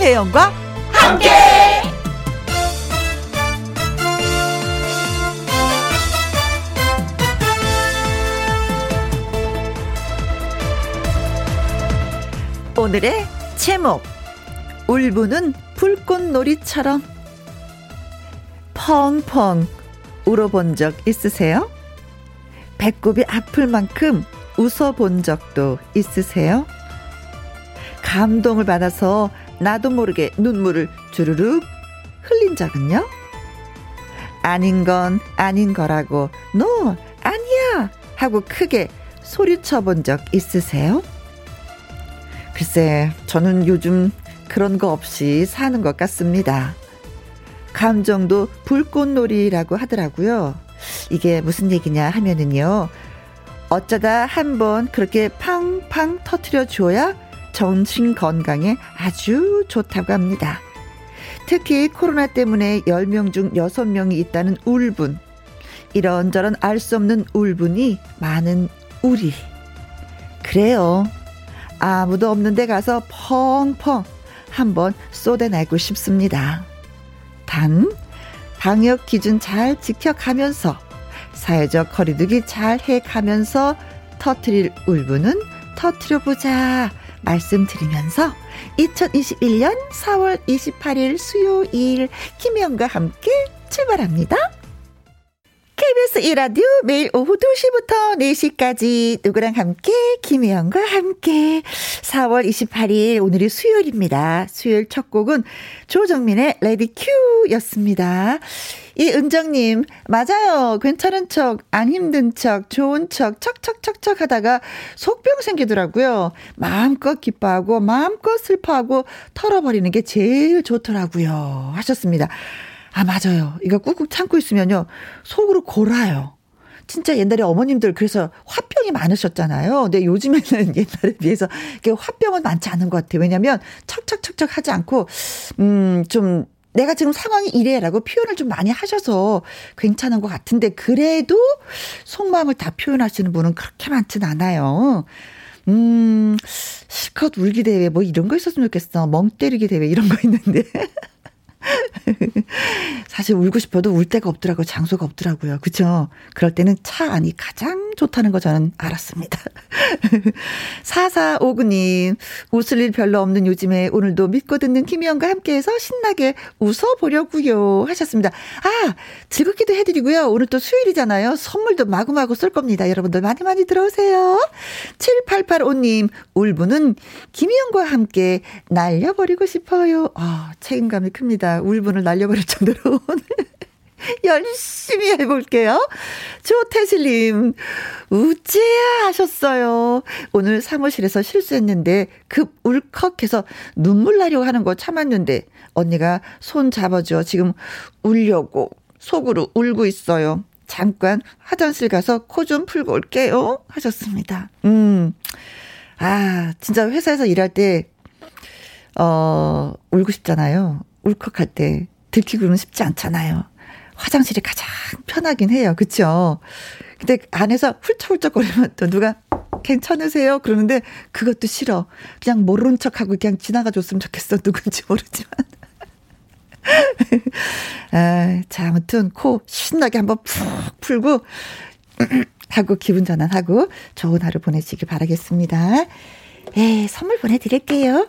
김혜영과 함께. 오늘의 제목 울부는 불꽃놀이처럼 펑펑 울어본 적 있으세요? 배꼽이 아플 만큼 웃어본 적도 있으세요? 감동을 받아서 나도 모르게 눈물을 주르륵 흘린 적은요? 아닌 건 아닌 거라고, 너, 아니야! 하고 크게 소리쳐 본 적 있으세요? 글쎄, 저는 요즘 그런 거 없이 사는 것 같습니다. 감정도 불꽃놀이라고 하더라고요. 이게 무슨 얘기냐 하면은요. 어쩌다 한 번 그렇게 팡팡 터트려 줘야 정신 건강에 아주 좋다고 합니다. 특히 코로나 때문에 10명 중 6명이 있다는 울분. 이런저런 알 수 없는 울분이 많은 우리. 그래요. 아무도 없는 데 가서 펑펑 한번 쏟아내고 싶습니다. 단, 방역 기준 잘 지켜가면서 사회적 거리두기 잘 해가면서 터트릴 울분은 터트려보자 말씀드리면서 2021년 4월 28일 수요일 김혜영과 함께 출발합니다. KBS 1라디오 매일 오후 2시부터 4시까지 누구랑 함께 김혜영과 함께 4월 28일 오늘이 수요일입니다. 수요일 첫 곡은 조정민의 Ready Q였습니다. 이 은정님 맞아요. 괜찮은 척, 안 힘든 척, 좋은 척, 척척척척 하다가 속병 생기더라고요. 마음껏 기뻐하고 마음껏 슬퍼하고 털어버리는 게 제일 좋더라고요. 하셨습니다. 아, 맞아요. 이거 꾹꾹 참고 있으면요. 속으로 골아요. 진짜 옛날에 어머님들 그래서 화병이 많으셨잖아요. 근데 요즘에는 옛날에 비해서 화병은 많지 않은 것 같아요. 왜냐면 척척척척 하지 않고, 음, 좀 내가 지금 상황이 이래라고 표현을 좀 많이 하셔서 괜찮은 것 같은데 그래도 속마음을 다 표현하시는 분은 그렇게 많진 않아요. 음, 실컷 울기 대회 뭐 이런 거 있었으면 좋겠어. 멍 때리기 대회 이런 거 있는데. 사실 울고 싶어도 울 데가 없더라고요. 장소가 없더라고요. 그쵸? 그럴 때는 차 안이 가장 좋다는 거 저는 알았습니다. 4459님, 웃을 일 별로 없는 요즘에 오늘도 믿고 듣는 김희영과 함께해서 신나게 웃어보려고요 하셨습니다. 아, 즐겁기도 해드리고요. 오늘 또 수요일이잖아요. 선물도 마구마구 쏠 겁니다. 여러분들 많이 많이 들어오세요. 7885님, 울분은 김희영과 함께 날려버리고 싶어요. 아, 책임감이 큽니다. 울분을 날려버릴 정도로 오늘. 열심히 해볼게요. 조태실님, 우째야 하셨어요. 오늘 사무실에서 실수했는데 급 울컥해서 눈물 나려고 하는 거 참았는데 언니가 손 잡아줘. 지금 울려고 속으로 울고 있어요. 잠깐 화장실 가서 코 좀 풀고 올게요. 하셨습니다. 음. 아, 진짜 회사에서 일할 때, 어, 울고 싶잖아요. 울컥할 때. 들키고는 쉽지 않잖아요. 화장실이 가장 편하긴 해요. 그쵸? 근데 안에서 훌쩍훌쩍거리면 또 누가 괜찮으세요? 그러는데 그것도 싫어. 그냥 모르는 척하고 그냥 지나가 줬으면 좋겠어. 누군지 모르지만. 아, 자, 아무튼 코 신나게 한번 푹 풀고 하고 기분 전환하고 좋은 하루 보내시길 바라겠습니다. 예, 선물 보내드릴게요.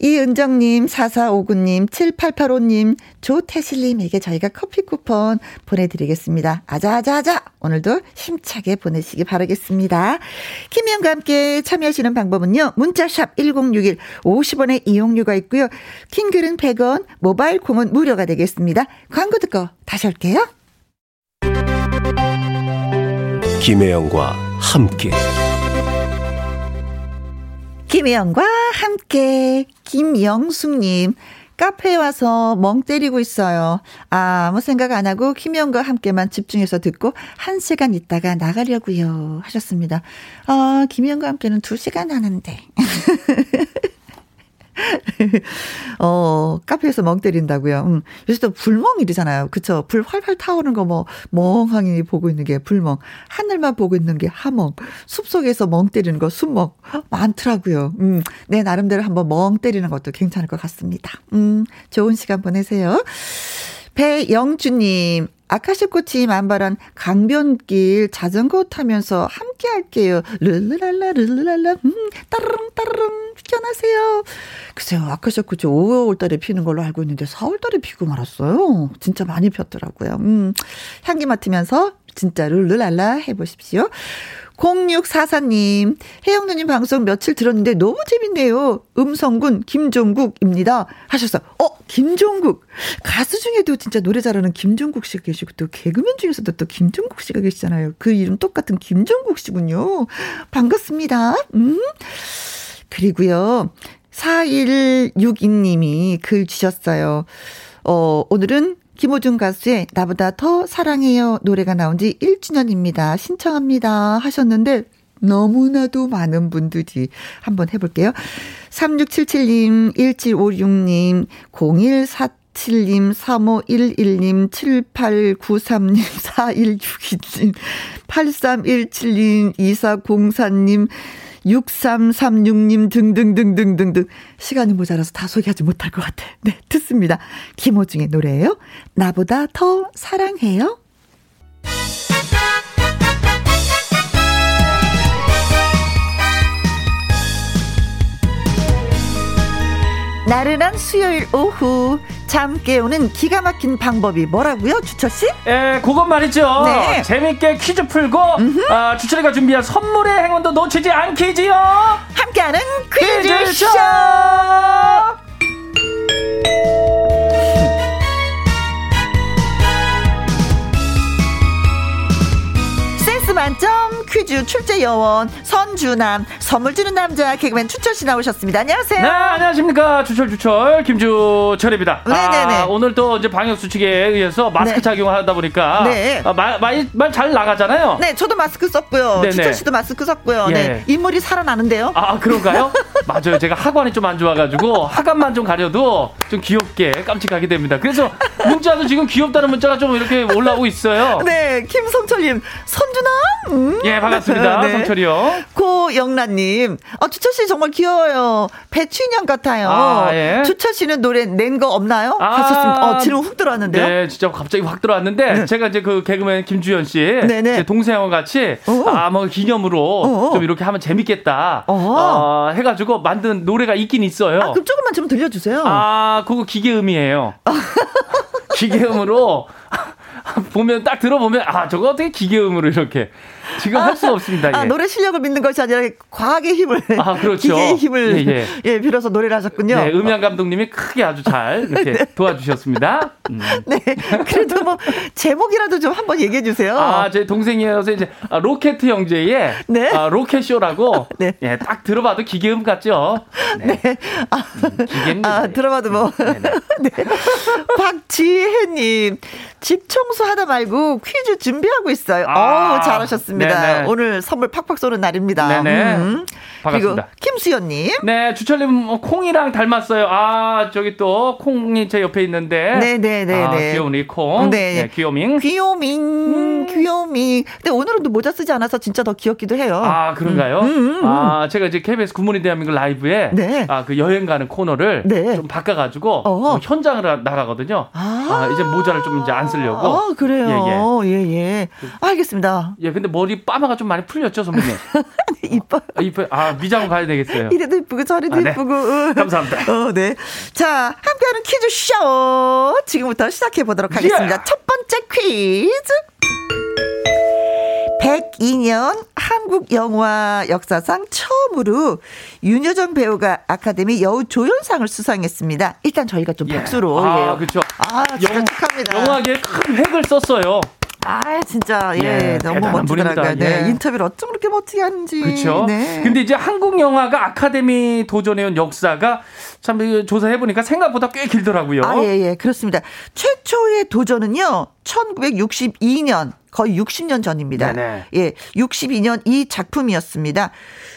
이은정님, 4459님, 7885님, 조태실님에게 저희가 커피 쿠폰 보내드리겠습니다. 아자아자아자! 오늘도 힘차게 보내시기 바라겠습니다. 김희영과 함께 참여하시는 방법은요. 문자샵 1061, 50원의 이용료가 있고요. 킹글은 100원, 모바일 콩은 무료가 되겠습니다. 광고 듣고 다시 올게요. 김혜영과 함께. 김혜영과 함께 김영숙님 카페에 와서 멍 때리고 있어요. 아무 생각 안 하고 김혜영과 함께만 집중해서 듣고 한 시간 있다가 나가려고요 하셨습니다. 아 김혜영과 함께는 두 시간 하는데 어, 카페에서 멍 때린다고요. 음. 요새 또 불멍이잖아요. 그쵸? 불 활활 타오르는 거 뭐, 멍하니 보고 있는 게 불멍. 하늘만 보고 있는 게 하멍. 숲 속에서 멍 때리는 거 숲멍. 많더라고요. 음, 내 나름대로 한번 멍 때리는 것도 괜찮을 것 같습니다. 음, 좋은 시간 보내세요. 배영주님, 아카시 꽃이 만발한 강변길 자전거 타면서 함께 할게요. 르르랄라, 르르랄라, 음, 따르릉, 따르릉, 피어나세요. 글쎄요, 아카시 꽃이 5월 달에 피는 걸로 알고 있는데 4월 달에 피고 말았어요. 진짜 많이 폈더라고요. 음, 향기 맡으면서 진짜 룰루랄라 해보십시오. 0644님, 혜영 누님 방송 며칠 들었는데 너무 재밌네요. 음성군 김종국입니다. 하셨어. 어, 김종국. 가수 중에도 진짜 노래 잘하는 김종국 씨가 계시고 또 개그맨 중에서도 또 김종국 씨가 계시잖아요. 그 이름 똑같은 김종국 씨군요. 반갑습니다. 음. 그리고요. 4162님이 글 주셨어요. 어, 오늘은 김호중 가수의 나보다 더 사랑해요 노래가 나온 지 1주년입니다. 신청합니다. 하셨는데 너무나도 많은 분들이 한번 해볼게요. 3677님, 1756님, 0147님, 3511님, 7893님, 4162님, 8317님, 2404님, 6336님 등등등등등등. 시간이 모자라서 다 소개하지 못할 것 같아. 네, 듣습니다. 김호중의 노래예요. 나보다 더 사랑해요. 나른한 수요일 오후 잠 깨우는 기가 막힌 방법이 뭐라고요, 주철 씨? 예, 그건 말이죠. 네. 재밌게 퀴즈 풀고 아, 주철이가 준비한 선물의 행운도 놓치지 않기지요. 함께하는 퀴즈쇼. 퀴즈쇼! 만점 퀴즈 출제 여원 선주남 선물 주는 남자 개그맨 추철 씨 나오셨습니다. 안녕하세요. 네, 안녕하십니까. 주철 주철 김주철입니다. 네네네. 아, 오늘 또 이제 방역 수칙에 의해서 마스크 네. 착용하다 보니까 네. 아, 말잘 나가잖아요. 네, 저도 마스크 썼고요. 네네. 추철 씨도 마스크 썼고요. 예. 네, 인물이 살아나는데요. 아, 그런가요? 맞아요. 제가 하관이 좀 안 좋아가지고 하관만 좀 가려도 좀 귀엽게 깜찍하게 됩니다. 그래서 문자도 지금 귀엽다는 문자가 좀 이렇게 올라오고 있어요. 네, 김성철님 선주남. 음. 예, 반갑습니다. 네. 성철이요. 고영란님, 어, 주철 씨 정말 귀여워요. 배추인형 같아요. 아, 예. 주철 씨는 노래 낸 거 없나요? 아, 하셨습니다. 어, 질문 훅 들어왔는데요. 네, 진짜 갑자기 확 들어왔는데 네. 제가 이제 그 개그맨 김주현 씨, 네네. 제 동생과 같이 어 아, 뭐 기념으로 어어. 좀 이렇게 하면 재밌겠다. 어, 해가지고 만든 노래가 있긴 있어요. 아, 그럼 조금만 좀 들려주세요. 아, 그거 기계음이에요. 기계음으로 보면 딱 들어보면 아 저거 어떻게 기계음으로 이렇게 지금 할 수가 없습니다. 아, 예. 노래 실력을 믿는 것이 아니라 과학의 힘을, 아, 그렇죠. 기계의 힘을 예, 예. 예, 빌어서 노래를 하셨군요. 네, 음향 감독님이 크게 아주 잘 이렇게 네. 도와주셨습니다. 음. 네, 그래도 뭐 제목이라도 좀 한번 얘기해 주세요. 아, 제 동생이어서 이제 아, 로켓 형제의 네? 아, 로켓 쇼라고 네. 예, 딱 들어봐도 기계음 같죠. 네, 네. 아, 음, 기계입니다. 아, 들어봐도 뭐. 네. 네. 박지혜님 집 청소하다 말고 퀴즈 준비하고 있어요. 아, 어, 잘하셨습니다. 네네. 오늘 선물 팍팍 쏘는 날입니다. 네네. 음. 반갑습니다. 김수연님. 네, 주철님 뭐 콩이랑 닮았어요. 아, 저기 또 콩이 제 옆에 있는데. 네네네. 아, 귀여운 이 콩. 네. 네 귀요밍. 귀요밍. 음. 귀요밍. 근데 오늘은 또 모자 쓰지 않아서 진짜 더 귀엽기도 해요. 아, 그런가요? 음, 음, 음, 아, 제가 이제 KBS 굿모닝 대한민국 라이브에 네. 아, 그 여행 가는 코너를 네. 좀 바꿔가지고 어. 어, 현장을 나가거든요. 아. 아. 이제 모자를 좀 이제 안 쓰려고. 아, 그래요. 예, 예. 예, 예. 알겠습니다. 예, 근데 머리 빠마가 좀 많이 풀렸죠, 선배님? 이뻐. 아, 이뻐. 아, 미장 가야 되겠어요. 이래도 이쁘고 저래도 아, 네. 이쁘고. 감사합니다. 어, 네. 자, 함께하는 퀴즈 쇼. 지금부터 시작해 보도록 하겠습니다. Yeah. 첫 번째 퀴즈. 102년 한국 영화 역사상 처음으로 윤여정 배우가 아카데미 여우 조연상을 수상했습니다. 일단 저희가 좀 예. 박수로. 아, 예. 그렇죠. 아, 영, 축하합니다. 영화계에 큰 획을 썼어요. 아, 진짜, 예, 예 너무 멋지더라고요. 네, 예. 인터뷰를 어쩜 그렇게 멋지게 하는지. 그렇죠. 네. 근데 이제 한국 영화가 아카데미 도전해온 역사가 참 조사해 보니까 생각보다 꽤 길더라고요. 아, 예, 예, 그렇습니다. 최초의 도전은요, 1962년 거의 60년 전입니다. 네네. 예, 62년 이 작품이었습니다.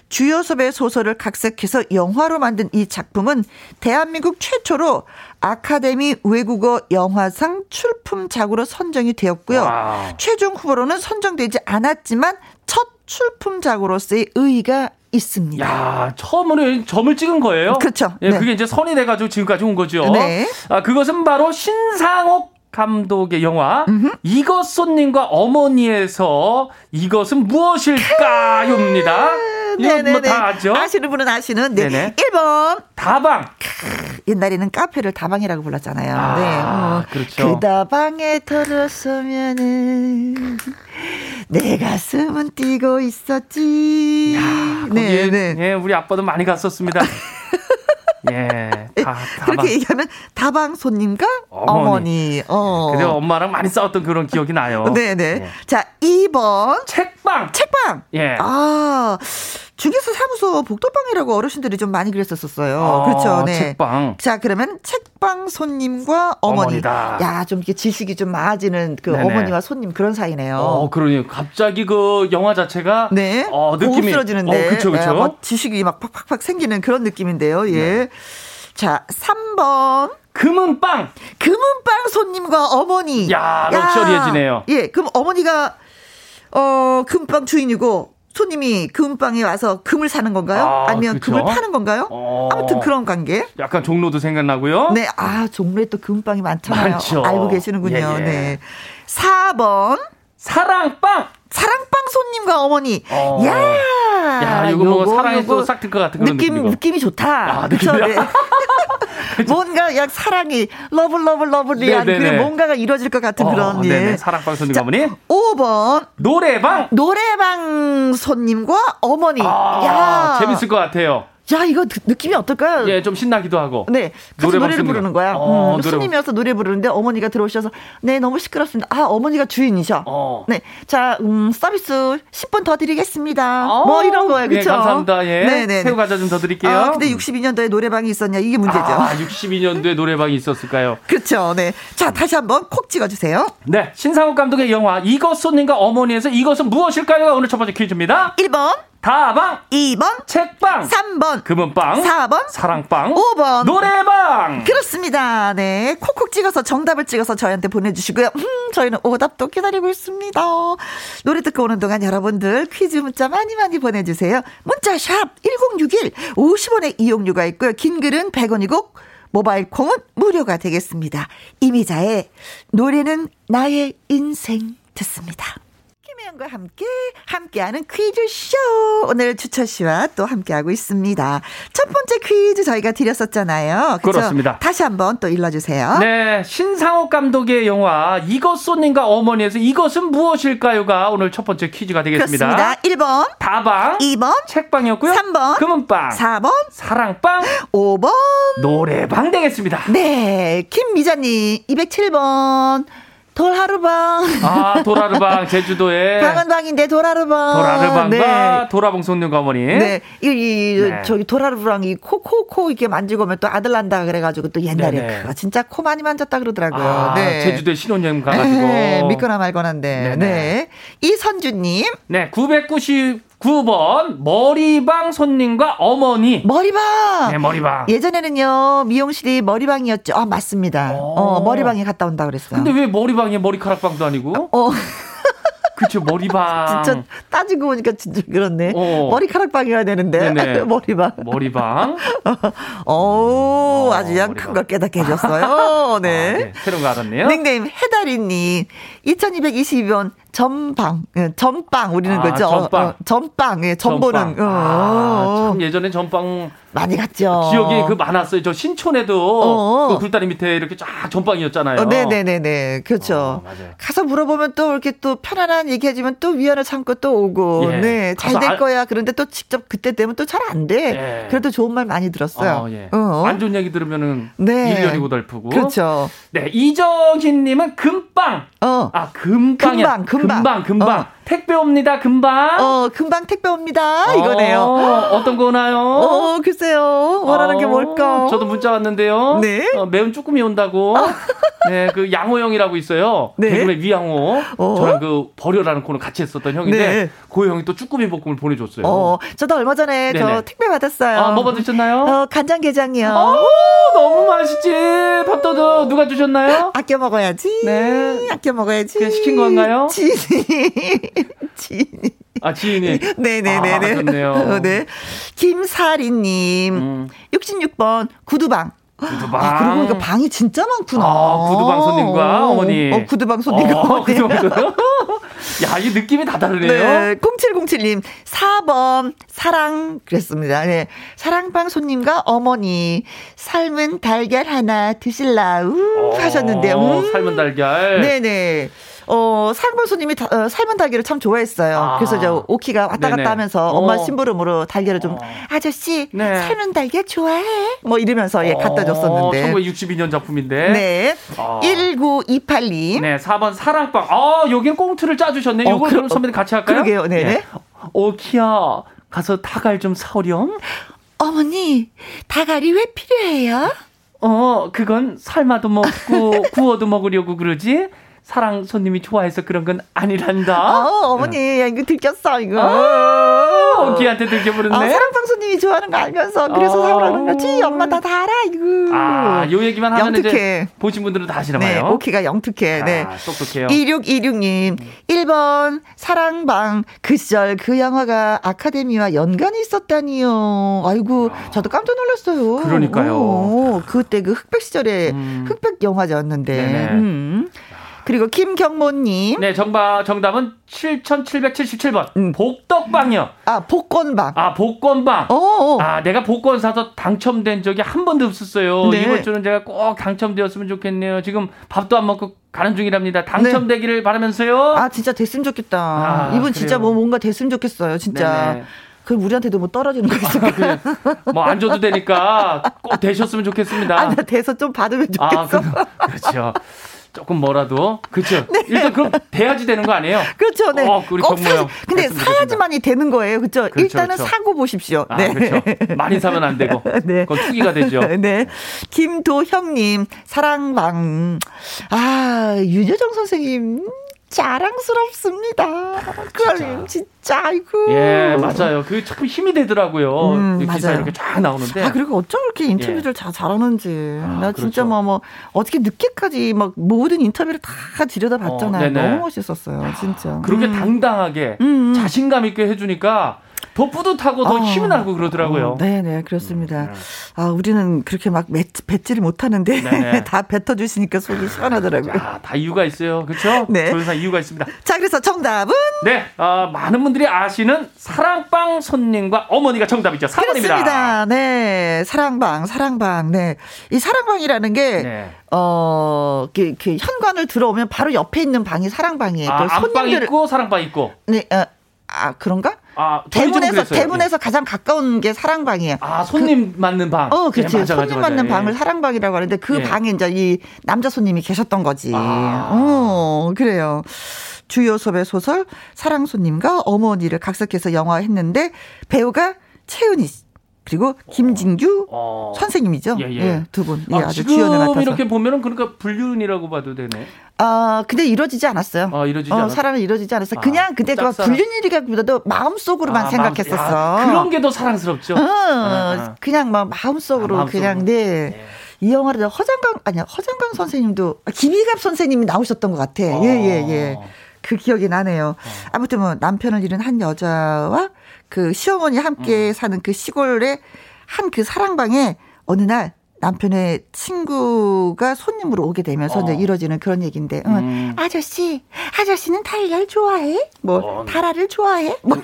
주요섭의 소설을 각색해서 영화로 만든 이 작품은 대한민국 최초로 아카데미 외국어 영화상 출품작으로 선정이 되었고요. 와 최종 후보로는 선정되지 않았지만 첫 출품작으로서의 의의가 있습니다. 야, 처음으로 점을 찍은 거예요? 그렇죠. 예, 네. 그게 이제 선이 돼가지고 지금까지 온 거죠. 네. 아, 그것은 바로 신상옥 감독의 영화 음흠. 이것 손님과 어머니에서 이것은 무엇일까요입니다. 이건 뭐다 아죠? 아시는 분은 아시는 네. 네네. 1번 다방. 옛날에는 카페를 다방이라고 불렀잖아요. 아, 네. 어, 그렇죠. 그 다방에 들었으면은 내 가슴은 뛰고 있었지. 야, 네, 네. 예, 우리 아빠도 많이 갔었습니다. 예. 다, 그렇게 얘기하면 다방 손님과 어머니. 어머니. 어. 그래 엄마랑 많이 싸웠던 그런 기억이 나요. 네네. 네. 예. 자, 2번. 책방. 책방. 예. 아. 중개사 사무소 복도방이라고 어르신들이 좀 많이 그랬었었어요. 어, 그렇죠. 네. 책방. 자, 그러면 책방 손님과 어머니. 어머니다. 야, 좀 이렇게 지식이 좀 많아지는 그 네네. 어머니와 손님 그런 사이네요. 어, 그러니 갑자기 그 영화 자체가 네. 어, 느낌이 고급스러지는데. 어, 그렇죠, 그렇죠. 네, 지식이 막 팍팍팍 생기는 그런 느낌인데요. 예. 네. 자, 3번. 금은빵. 금은빵 손님과 어머니. 야, 럭셔리해지네요. 예, 그럼 어머니가 어, 금빵 주인이고 손님이 금방에 와서 금을 사는 건가요? 아, 니면 금을 파는 건가요? 어. 아무튼 그런 관계. 약간 종로도 생각나고요. 네, 아 종로에 또 금빵이 많잖아요. 많죠. 알고 계시는군요. 예, 예. 네. 4번 사랑빵. 사랑빵 손님과 어머니. 어. 야, 야, 이거 뭐 사랑에 싹틀 것 같은 그런 느낌 느낌이고. 느낌이 좋다. 아, 그렇죠. 네. 뭔가 약 사랑이 love love lovely한 그 뭔가가 이루어질 것 같은 어, 그런 예. 사랑방 손님 어머니. 5번 노래방 노래방 손님과 어머니. 아, 야 재밌을 것 같아요. 야, 이거 느낌이 어떨까요? 예, 좀 신나기도 하고. 네. 같이 노래를 부르는 거야. 어, 음, 손님이어서 노래 부르는데 어머니가 들어오셔서 네, 너무 시끄럽습니다. 아, 어머니가 주인이셔. 어. 네. 자, 음, 서비스 10분 더 드리겠습니다. 어. 뭐 이런 거예요. 그렇죠? 네, 감사합니다. 예. 네, 네. 새우 과자 좀 더 드릴게요. 아, 근데 62년도에 노래방이 있었냐? 이게 문제죠. 아, 62년도에 노래방이 있었을까요? 그렇죠. 네. 자, 다시 한번 콕 찍어 주세요. 네. 신상욱 감독의 영화 이것 손님과 어머니에서 이것은 무엇일까요? 오늘 첫 번째 퀴즈입니다. 1번 다방 2번 책방 3번 금은빵 4번 사랑빵 5번 노래방 그렇습니다. 네. 콕콕 찍어서 정답을 찍어서 저희한테 보내주시고요. 음, 저희는 오답도 기다리고 있습니다. 노래 듣고 오는 동안 여러분들 퀴즈 문자 많이 많이 보내주세요. 문자 샵 1061 50원의 이용료가 있고요. 긴 글은 100원이고 모바일 콩은 무료가 되겠습니다. 이미자의 노래는 나의 인생 듣습니다. 김혜영과 함께 함께하는 퀴즈쇼 오늘 주철 씨와 또 함께하고 있습니다. 첫 번째 퀴즈 저희가 드렸었잖아요. 그쵸? 그렇습니다. 다시 한번 또 일러주세요. 네, 신상옥 감독의 영화 이것 손님과 어머니에서 이것은 무엇일까요가 오늘 첫 번째 퀴즈가 되겠습니다. 그렇습니다. 1번 다방 2번 책방이었고요. 3번 금은빵 4번 사랑빵 5번 노래방 되겠습니다. 네, 김미자님 207번 돌하루방. 아, 돌하루방, 제주도에. 방언방인데 돌하루방. 돌하루방과 네. 도라봉 손님 어머니. 네. 이, 이, 네. 저기 돌하루방, 이 코, 코, 코 이렇게 만지고 오면 또 아들 난다 그래 가지고 또 옛날에 그 진짜 코 많이 만졌다 그러더라고요. 아, 네. 제주도에 신혼여행 가 가지고. 네. 믿거나 말거나인데. 네. 이선주 님. 네. 990. 9번 머리방 손님과 어머니. 머리방. 네, 머리방. 예전에는요 미용실이 머리방이었죠. 아 맞습니다. 어, 어 머리방에 갔다 온다 그랬어요. 근데 왜 머리방에 머리카락방도 아니고? 어. 그쵸 머리방. 진짜 따지고 보니까 진짜 그렇네. 어. 머리카락방이어야 되는데 머리방. 머리방. 오, 어, 아주 그냥 큰걸 깨닫게 해줬어요. 네. 아, 네. 새로운 거 알았네요. 닉네임 해다리님 2222번 전방, 예, 전빵 우리는 아, 그죠? 전빵, 어, 전빵, 예, 전보는. 전빵. 아, 참 예전에 전빵 많이 갔죠. 지역이 그 많았어요. 저 신촌에도 어. 그 굴다리 밑에 이렇게 쫙 전빵이었잖아요. 어, 네네네네. 그렇죠. 어, 가서 물어보면 또 이렇게 또 편안한 얘기해주면 또 위안을 참고 또 오고. 예. 네. 잘 될 거야. 그런데 또 직접 그때 되면 또 잘 안 돼. 예. 그래도 좋은 말 많이 들었어요. 어, 예. 어. 안 좋은 얘기 들으면은 네. 일년이 고달프고. 그렇죠. 네. 이정희님은 금빵. 어. 아, 금빵이야. 금방, 금방. 금방. 어. 택배 옵니다, 금방. 어, 금방 택배 옵니다. 이거네요. 어, 떤 거나요? 어, 글쎄요. 원하는 어, 게 뭘까? 저도 문자 왔는데요. 네. 어, 매운 쭈꾸미 온다고. 네, 그 양호영이라고 있어요. 네. 개그맨 위양호. 어. 저랑 그 버려라는 코너 같이 했었던 형인데 네. 그 형이 또 쭈꾸미 볶음을 보내줬어요. 어, 저도 얼마 전에 네네. 저 택배 받았어요. 아, 뭐 받으셨나요? 어, 간장게장이요. 어, 너무 맛있지. 밥도둑 누가 주셨나요? 아껴 먹어야지. 네. 아껴 먹어야지. 그냥 시킨 건가요? 지인이. 지인이. 아, 지인이. 네네네네. 아, 좋네요. 어, 네. 김사리님. 음. 66번 구두방. 구두방. 아, 그러고 보니까 방이 진짜 많구나. 아, 구두방 손님과 어, 머니 어, 구두방 손님과 어, 구두방 야, 이 느낌이 다 다르네요. 네, 0707님, 4번, 사랑, 그랬습니다. 네. 사랑방 손님과 어머니, 삶은 달걀 하나 드실라, 우, 어, 하셨는데, 음. 삶은 달걀. 네네. 어, 상벌손님이 어, 삶은 달걀을 참 좋아했어요. 아. 그래서 저 오키가 왔다 갔다 하면서 엄마 어. 심부름으로 달걀을 좀 어. 아저씨 네. 삶은 달걀 좋아해? 뭐 이러면서 예 갖다 줬었는데. 1962년 작품인데. 네. 아. 1928님. 네, 4번 사랑방. 아, 여긴 꽁트를 짜 주셨네. 어, 요걸 그럼 선배님 같이 할까요? 그러게요. 네. 네. 오키야 가서 닭알 좀 사오렴. 어머니, 닭알이 왜 필요해요? 어, 그건 삶아도 먹고 구워도 먹으려고 그러지. 사랑 손님이 좋아해서 그런 건 아니란다. 어, 어머니, 네. 이거 들켰어, 이거. 어, 기한테 들켜버렸네. 어, 사랑방 손님이 좋아하는 거 알면서, 그래서 어. 사랑하는 거지. 엄마 다, 다 알아, 이거. 아, 요 얘기만 하면 영특해. 보신 분들은 다 아시나 봐요. 네, 오키가 영특해. 네. 아, 똑똑해요. 2626님, 1번, 사랑방. 그 시절 그 영화가 아카데미와 연관이 있었다니요. 아이고, 아. 저도 깜짝 놀랐어요. 그러니까요. 오, 그때 그 흑백 시절에 음. 흑백 영화제였는데. 음. 그리고 김경모님. 네, 정바, 정답은 7777번. 음. 복덕방이요. 아, 복권방. 아, 복권방. 어 아, 내가 복권 사서 당첨된 적이 한 번도 없었어요. 네. 이번 주는 제가 꼭 당첨되었으면 좋겠네요. 지금 밥도 안 먹고 가는 중이랍니다. 당첨되기를 네. 바라면서요. 아, 진짜 됐으면 좋겠다. 아, 이분 진짜 뭐 뭔가 됐으면 좋겠어요. 진짜. 네네. 그럼 우리한테도 뭐 떨어지는 거 있을까? 아, 뭐안 줘도 되니까 꼭 되셨으면 좋겠습니다. 아, 나 돼서 좀 받으면 좋겠어. 아, 그, 그렇죠. 조금 뭐라도 그렇죠. 네. 일단 그럼 돼야지 되는 거 아니에요? 그렇죠. 네. 어, 우리 꼭 사, 근데 사야지만이 되는 거예요. 그렇죠. 그렇죠 일단은 그렇죠. 사고 보십시오. 아, 네. 그렇죠. 많이 사면 안 되고. 네. 그건 투기가 되죠. 네. 김도형님 사랑방 아 유재정 선생님 자랑스럽습니다. 그걸 진짜 아이고. 예, 맞아요. 그게 참 힘이 되더라고요. 음, 기사 이렇게 쫙 나오는데. 아, 그리고 어쩜 그렇게 인터뷰를 예. 다 잘하는지. 아, 나 진짜 그렇죠. 뭐, 뭐, 어떻게 늦게까지 막 모든 인터뷰를 다 들여다 봤잖아요. 어, 너무 멋있었어요, 진짜. 그렇게 음. 당당하게 음, 음. 자신감 있게 해주니까 더 뿌듯하고 더 어, 힘이 나고 그러더라고요. 어, 네네, 그렇습니다. 음, 네. 아, 우리는 그렇게 막 맺, 뱉지를 못하는데 다 뱉어주시니까 속이 시원하더라고요. 아, 다 이유가 있어요. 그렇죠? 네. 조연사 이유가 있습니다. 자, 그래서 정답은? 네, 어, 많은 분들이 아시는 사랑방 손님과 어머니가 정답이죠. 4번입니다. 그렇습니다. 네, 사랑방, 사랑방. 네. 이 사랑방이라는 게, 네. 어, 그, 그 현관을 들어오면 바로 옆에 있는 방이 사랑방이에요. 아, 안방 있고 사랑방 있고. 네, 어, 아, 그런가? 아, 대문에서 대문에서 가장 가까운 게 사랑방이에요. 아, 손님 그, 맞는 방. 어, 그렇지. 네, 맞아, 손님 맞아, 맞는 예. 방을 사랑방이라고 하는데 그 예. 방에 이제 이 남자 손님이 계셨던 거지. 아. 어, 그래요. 주요섭의 소설 사랑 손님과 어머니를 각색해서 영화했는데 배우가 최은희 그리고 김진규 어. 선생님이죠. 예, 예. 예 두 분. 예, 아, 주 지금 이렇게 보면은 그러니까 불륜이라고 봐도 되네. 아, 근데 이루어지지 않았어요. 아, 이루어지지 어, 사랑은 이루어지지 않았어. 아, 그냥 근데 그 불륜이라기보다도 마음속으로만 아, 생각했었어. 마음, 그런 게 더 사랑스럽죠. 어, 아, 그냥 막 마음속으로 아, 마음속으로. 그냥 네. 네. 이 영화를 허장강 아니야 허장강 선생님도 아, 김희갑 선생님이 나오셨던 것 같아. 예예 예. 예, 예. 그 기억이 나네요. 어. 아무튼 뭐 남편을 잃은 한 여자와 그 시어머니 함께 음. 사는 그 시골의 한 그 사랑방에 어느 날 남편의 친구가 손님으로 오게 되면서 어. 이제 이루어지는 그런 얘기인데, 어, 음. 아저씨, 아저씨는 달걀 좋아해? 뭐 어. 달아를 좋아해? 뭐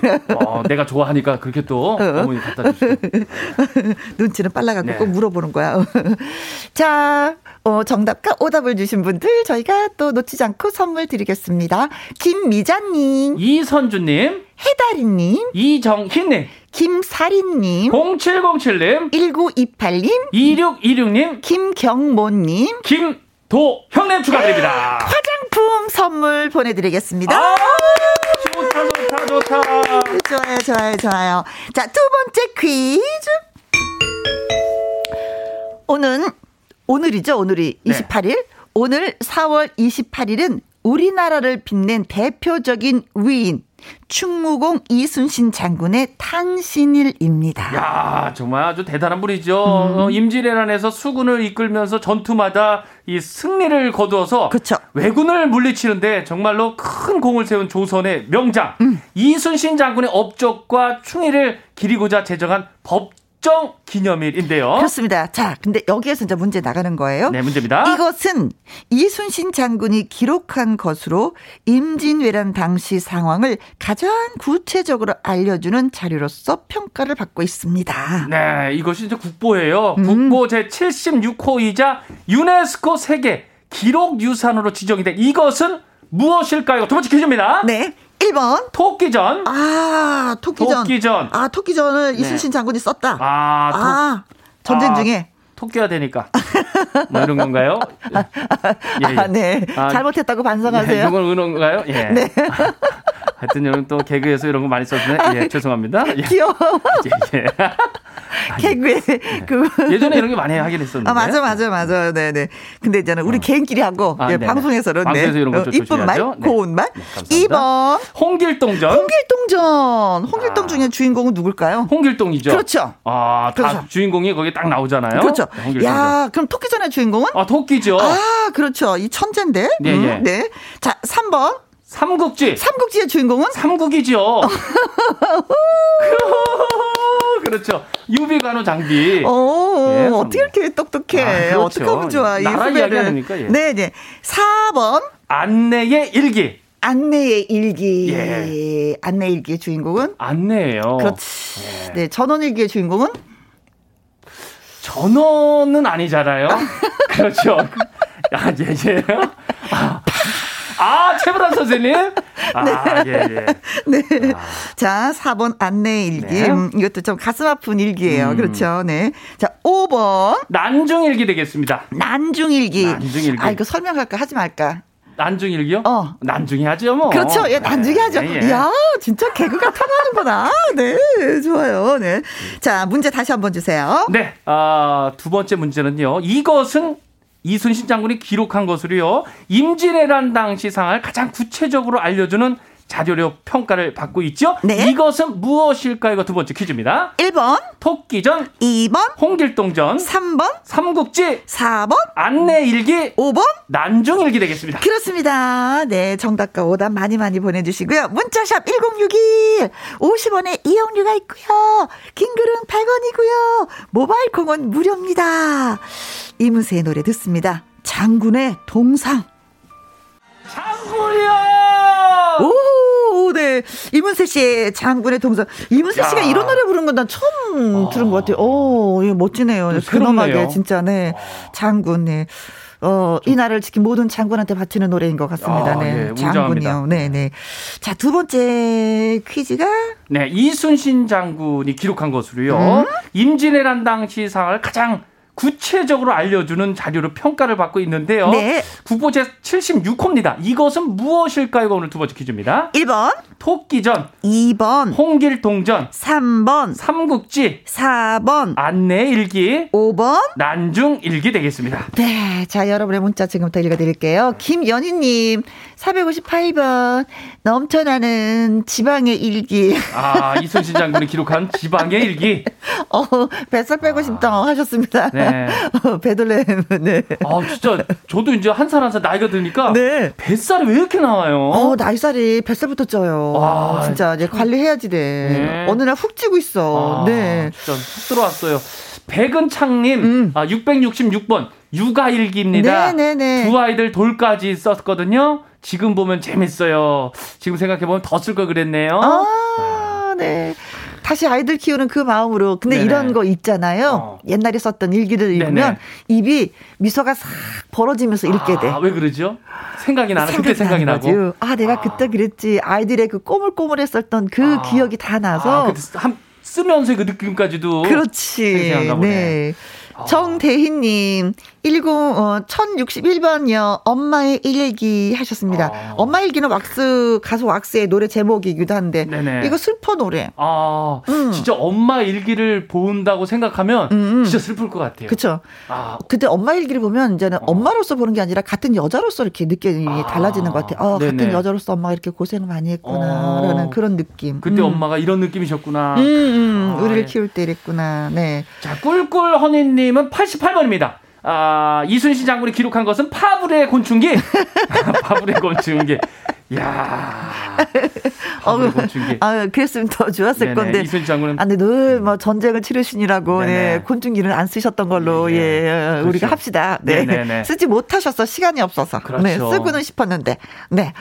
어, 내가 좋아하니까 그렇게 또 어. 머니 갖다 주시고 눈치는 빨라갖고 네. 꼭 물어보는 거야. 자, 어, 정답과 오답을 주신 분들 저희가 또 놓치지 않고 선물 드리겠습니다. 김미자님, 이선주님, 해다리님, 이정희님, 김사린님, 0707님, 1928님, 2626님, 김경모님, 김도형님 축하드립니다. 화장품 선물 보내드리겠습니다. 아, 좋다, 좋다, 좋다. 좋아요, 좋아요, 좋아요. 자, 두 번째 퀴즈. 오늘, 오늘이죠, 오늘이 네. 28일. 오늘 4월 28일은 우리나라를 빛낸 대표적인 위인 충무공 이순신 장군의 탄신일입니다. 야 정말 아주 대단한 분이죠. 음. 어, 임진왜란에서 수군을 이끌면서 전투마다 이 승리를 거두어서 그쵸. 왜군을 물리치는데 정말로 큰 공을 세운 조선의 명장 음. 이순신 장군의 업적과 충의를 기리고자 제정한 법 국정 기념일인데요. 그렇습니다. 자, 근데 여기에서 이제 문제 나가는 거예요. 네, 문제입니다. 이것은 이순신 장군이 기록한 것으로 임진왜란 당시 상황을 가장 구체적으로 알려주는 자료로서 평가를 받고 있습니다. 네, 이것이 이제 국보예요. 음. 국보 제 76호이자 유네스코 세계 기록 유산으로 지정이 된 이것은 무엇일까요? 두 번째 퀴즈입니다. 네. 1번. 토끼전. 아, 토끼전. 토끼전. 아, 토끼전을 네. 이순신 장군이 썼다. 아, 토, 아 전쟁 아, 중에. 토끼가 되니까. 뭐 이런 건가요? 예, 예. 아, 네. 아, 잘못했다고 반성하세요. 네, 이건 그런가요? 예. 네. 하여튼 여러분 또 개그에서 이런 거 많이 썼네. 예, 죄송합니다. 예. 귀여워. 예, 예. 개그에 네. 그 예전에 이런 게 많이 하긴 했었는데. 아 맞아 맞아 맞아. 네네. 네. 근데 이제는 우리 어. 개인끼리 하고 아, 예, 방송에서는 방송에서 네. 이런 거 어, 이쁜 말, 네. 고운 말. 네, 2번 홍길동전. 홍길동전. 홍길동 아. 중에 주인공은 누굴까요? 홍길동이죠. 그렇죠. 아, 다 그렇죠. 주인공이 거기 딱 나오잖아요. 그렇죠. 네, 야, 그럼 토끼전의 주인공은? 아, 토끼죠. 아, 그렇죠. 이 천재인데. 네, 음, 예. 네. 자, 3번. 삼국지. 삼국지의 주인공은? 삼국이죠. 그렇죠. 유비관우 장비. 오, 예, 어떻게 이렇게 똑똑해. 아, 그렇죠. 어떻게 하면 좋아. 나라 이야기 하니까. 예. 네, 네. 4번. 안내의 일기. 안내의 일기. 예. 안내 일기의 주인공은? 안내예요. 그렇지. 예. 네, 전원 일기의 주인공은? 전원은 아니잖아요. 그렇죠. 아, 예, 예. 아, 아, 최불안 선생님? 아, 네. 예, 예. 네. 아. 자, 4번 안내 일기. 네. 음, 이것도 좀 가슴 아픈 일기예요. 음. 그렇죠. 네. 자, 5번. 난중 일기 되겠습니다. 난중 일기. 난중 일기. 아, 이거 설명할까 하지 말까? 난중일기요? 어. 난중이 하죠, 뭐. 그렇죠. 예, 난중이 하죠. 예, 예. 야 진짜 개그가 통하는구나. 네, 좋아요. 네. 자, 문제 다시 한번 주세요. 네. 아, 두 번째 문제는요. 이것은 이순신 장군이 기록한 것으로요. 임진왜란 당시 상황을 가장 구체적으로 알려주는 자료력 평가를 받고 있죠. 네. 이것은 무엇일까요? 두 번째 퀴즈입니다. 1번 토끼전 2번 홍길동전 3번 삼국지 4번 안내일기 5번 난중일기 되겠습니다. 그렇습니다. 네, 정답과 오답 많이 많이 보내주시고요. 문자샵 1061 50원의 이용료가 있고요. 긴글은 100원이고요. 모바일 콩은 무료입니다. 이문세의 노래 듣습니다. 장군의 동상 장군이요! 오, 네. 이문세 씨의 장군의 동상. 이문세 씨가 이런 노래 부른 건 난 처음 아. 들은 것 같아요. 오, 예, 멋지네요. 네, 근엄하게, 진짜, 네. 장군, 네. 어, 이 나라를 지킨 모든 장군한테 바치는 노래인 것 같습니다. 아, 네. 네. 장군이요. 네, 네. 자, 두 번째 퀴즈가 네, 이순신 장군이 기록한 것으로요. 음? 임진왜란 당시 상을 가장 구체적으로 알려주는 자료로 평가를 받고 있는데요. 네. 국보제 76호입니다. 이것은 무엇일까요? 오늘 두 번째 퀴즈입니다. 1번. 토끼전. 2번. 홍길동전. 3번. 삼국지. 4번. 안내일기. 5번. 난중일기 되겠습니다. 네. 자, 여러분의 문자 지금부터 읽어드릴게요. 김연희님, 458번. 넘쳐나는 지방의 일기. 아, 이순신 장군이 기록한 지방의 일기. 어, 뱃살 빼고 싶다 하셨습니다. 네. 네. 어, 베들레헴, 네. 아, 진짜, 저도 이제 한 살 한 살 나이가 드니까. 네. 뱃살이 왜 이렇게 나와요? 어, 나이살이 뱃살부터 쪄요. 아, 진짜, 이제 관리해야지 돼. 네. 어느 날 훅 찌고 있어. 아, 네. 진짜 훅 들어왔어요. 백은창님, 음. 아, 666번. 육아일기입니다. 네네네. 네, 네. 두 아이들 돌까지 썼거든요. 지금 보면 재밌어요. 지금 생각해보면 더 쓸 걸 그랬네요. 아, 네. 다시 아이들 키우는 그 마음으로. 근데 네네. 이런 거 있잖아요. 어. 옛날에 썼던 일기를 읽으면. 입이 미소가 싹 벌어지면서 읽게 돼. 아, 왜 그러죠? 생각이 나는 그때 생각이 나고. 아, 내가 아. 그때 그랬지. 아이들의 그 꼬물꼬물했었던 그 아. 기억이 다 나서. 아, 한 쓰면서 그 느낌까지도 그렇지. 네. 아. 정대희님, 10, 어, 1061번요. 엄마의 일기 하셨습니다. 아. 엄마 일기는 왁스, 가수 왁스의 노래 제목이기도 한데, 네네. 이거 슬퍼 노래. 아, 음. 진짜 엄마 일기를 본다고 생각하면, 음, 음. 진짜 슬플 것 같아요. 그쵸. 아. 그때 엄마 일기를 보면, 이제는 어. 엄마로서 보는 게 아니라, 같은 여자로서 이렇게 느낌이 아. 달라지는 것 같아요. 어, 같은 여자로서 엄마가 이렇게 고생을 많이 했구나. 어. 라는 그런 느낌. 그때 음. 엄마가 이런 느낌이셨구나. 음, 음. 아, 우리를 예. 키울 때 이랬구나. 네. 자, 꿀꿀 허니님은 88번입니다. 아, 이순신 장군이 기록한 것은 파브레 곤충기. 파브레 곤충기. 야 어, 아, 그랬으면 더 좋았을 네네, 건데. 이순신 장군은. 아, 근데 늘뭐 전쟁을 치르시느라고, 네, 곤충기는 안 쓰셨던 걸로, 네, 예, 그렇죠. 우리가 합시다. 네. 쓰지 못하셔서 시간이 없어서. 그렇죠. 네, 쓰고는 싶었는데. 네.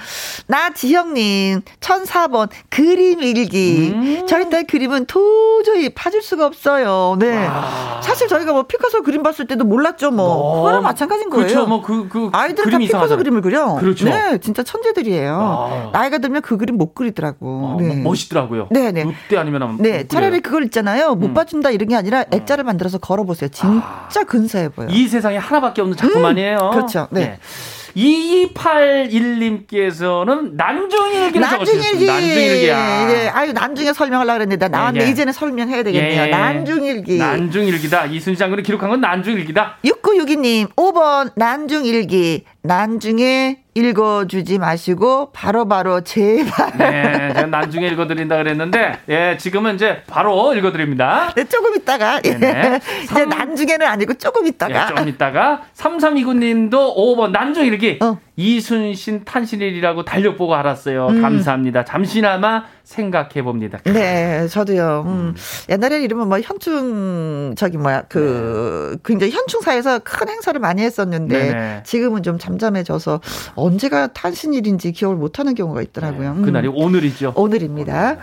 나지형님, 1004번, 그림 일기. 음. 저희 딸 그림은 도저히 파줄 수가 없어요. 네. 와. 사실 저희가 뭐 피카소 그림 봤을 때도 몰랐죠, 뭐. 그거랑 마찬가지인 거예요. 그렇죠. 뭐 그, 그. 아이들 다 피카소. 그림을 그려. 그렇죠. 네, 진짜 천재들이에요. 아. 나이가 들면 그 그림 못 그리더라고. 아, 네. 멋있더라고요. 네네. 롯데 아니면 네, 차라리 그걸 있잖아요. 못 음. 봐준다 이런 게 아니라 액자를 만들어서 걸어보세요. 진짜 아. 근사해 보여. 이 세상에 하나밖에 없는 작품 음. 아니에요. 그렇죠. 네. 네. 2281님께서는 난중일기를 난중일기. 난중일기야. 예, 아유, 난중에 설명하려고 그랬는데, 나왔네. 예, 예. 이제는 설명해야 되겠네요. 예. 난중일기. 난중일기다. 이순신 장군이 기록한 건 난중일기다. 6962님, 5번 난중일기. 난중에 읽어주지 마시고 바로바로 바로 제발. 네, 제가 나중에 읽어드린다 그랬는데 예, 지금은 이제 바로 읽어드립니다. 네, 조금 있다가 예. 이제 난중에는 아니고 조금 있다가. 예, 조금 있다가 3329님도 5번 난중 읽기. 어. 이순신 탄신일이라고 달력보고 알았어요. 음. 감사합니다. 잠시나마 생각해 봅니다. 네, 저도요. 음. 음. 옛날에 이러면 뭐 현충 저기 뭐야 그 네. 굉장히 현충사에서 큰 행사를 많이 했었는데 네네. 지금은 좀 잠잠해져서 언제가 탄신일인지 기억을 못하는 경우가 있더라고요. 네, 그날이 음. 오늘이죠. 오늘입니다. 오늘.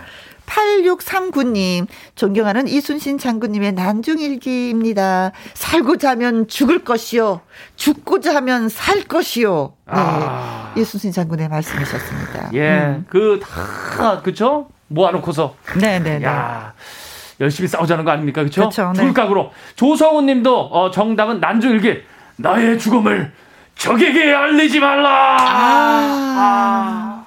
8639님, 존경하는 이순신 장군님의 난중일기입니다. 살고자 하면 죽을 것이요. 죽고자 하면 살 것이요. 네. 아. 이순신 장군의 말씀이셨습니다. 예. 음. 그, 다, 그쵸? 모아놓고서. 네네네. 야 열심히 싸우자는 거 아닙니까? 그쵸? 그쵸 네. 불각으로. 조성훈 님도, 어, 정답은 난중일기. 나의 죽음을 적에게 알리지 말라! 아. 아.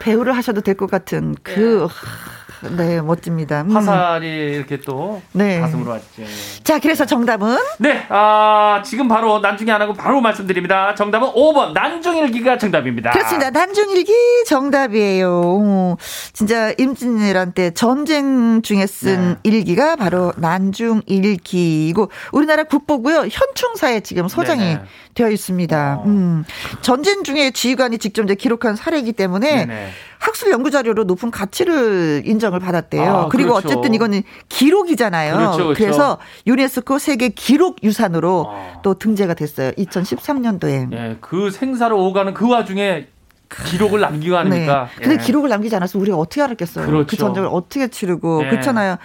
배우를 하셔도 될 것 같은 그, 예. 네, 멋집니다. 음. 화살이 이렇게 또 네. 가슴으로 왔죠. 자, 그래서 정답은? 네, 아, 지금 바로 난중이 안 하고 바로 말씀드립니다. 정답은 5번 난중일기가 정답입니다. 그렇습니다. 난중일기 정답이에요. 진짜 임진왜란 때 전쟁 중에 쓴 네. 일기가 바로 난중일기이고 우리나라 국보고요. 현충사에 지금 소장이 네네. 되어 있습니다. 어. 음. 전쟁 중에 지휘관이 직접 이제 기록한 사례이기 때문에 네네. 학술 연구 자료로 높은 가치를 인정을 받았대요. 아, 그리고 그렇죠. 어쨌든 이거는 기록이잖아요. 그렇죠, 그렇죠. 그래서 유네스코 세계 기록 유산으로 아. 또 등재가 됐어요. 2013년도에. 예, 그 생사를 오가는 그 와중에 기록을 남기고 하니까. 네. 근데 예. 기록을 남기지 않아서 우리가 어떻게 알았겠어요? 그렇죠. 그 전쟁을 어떻게 치르고 예. 그렇잖아요.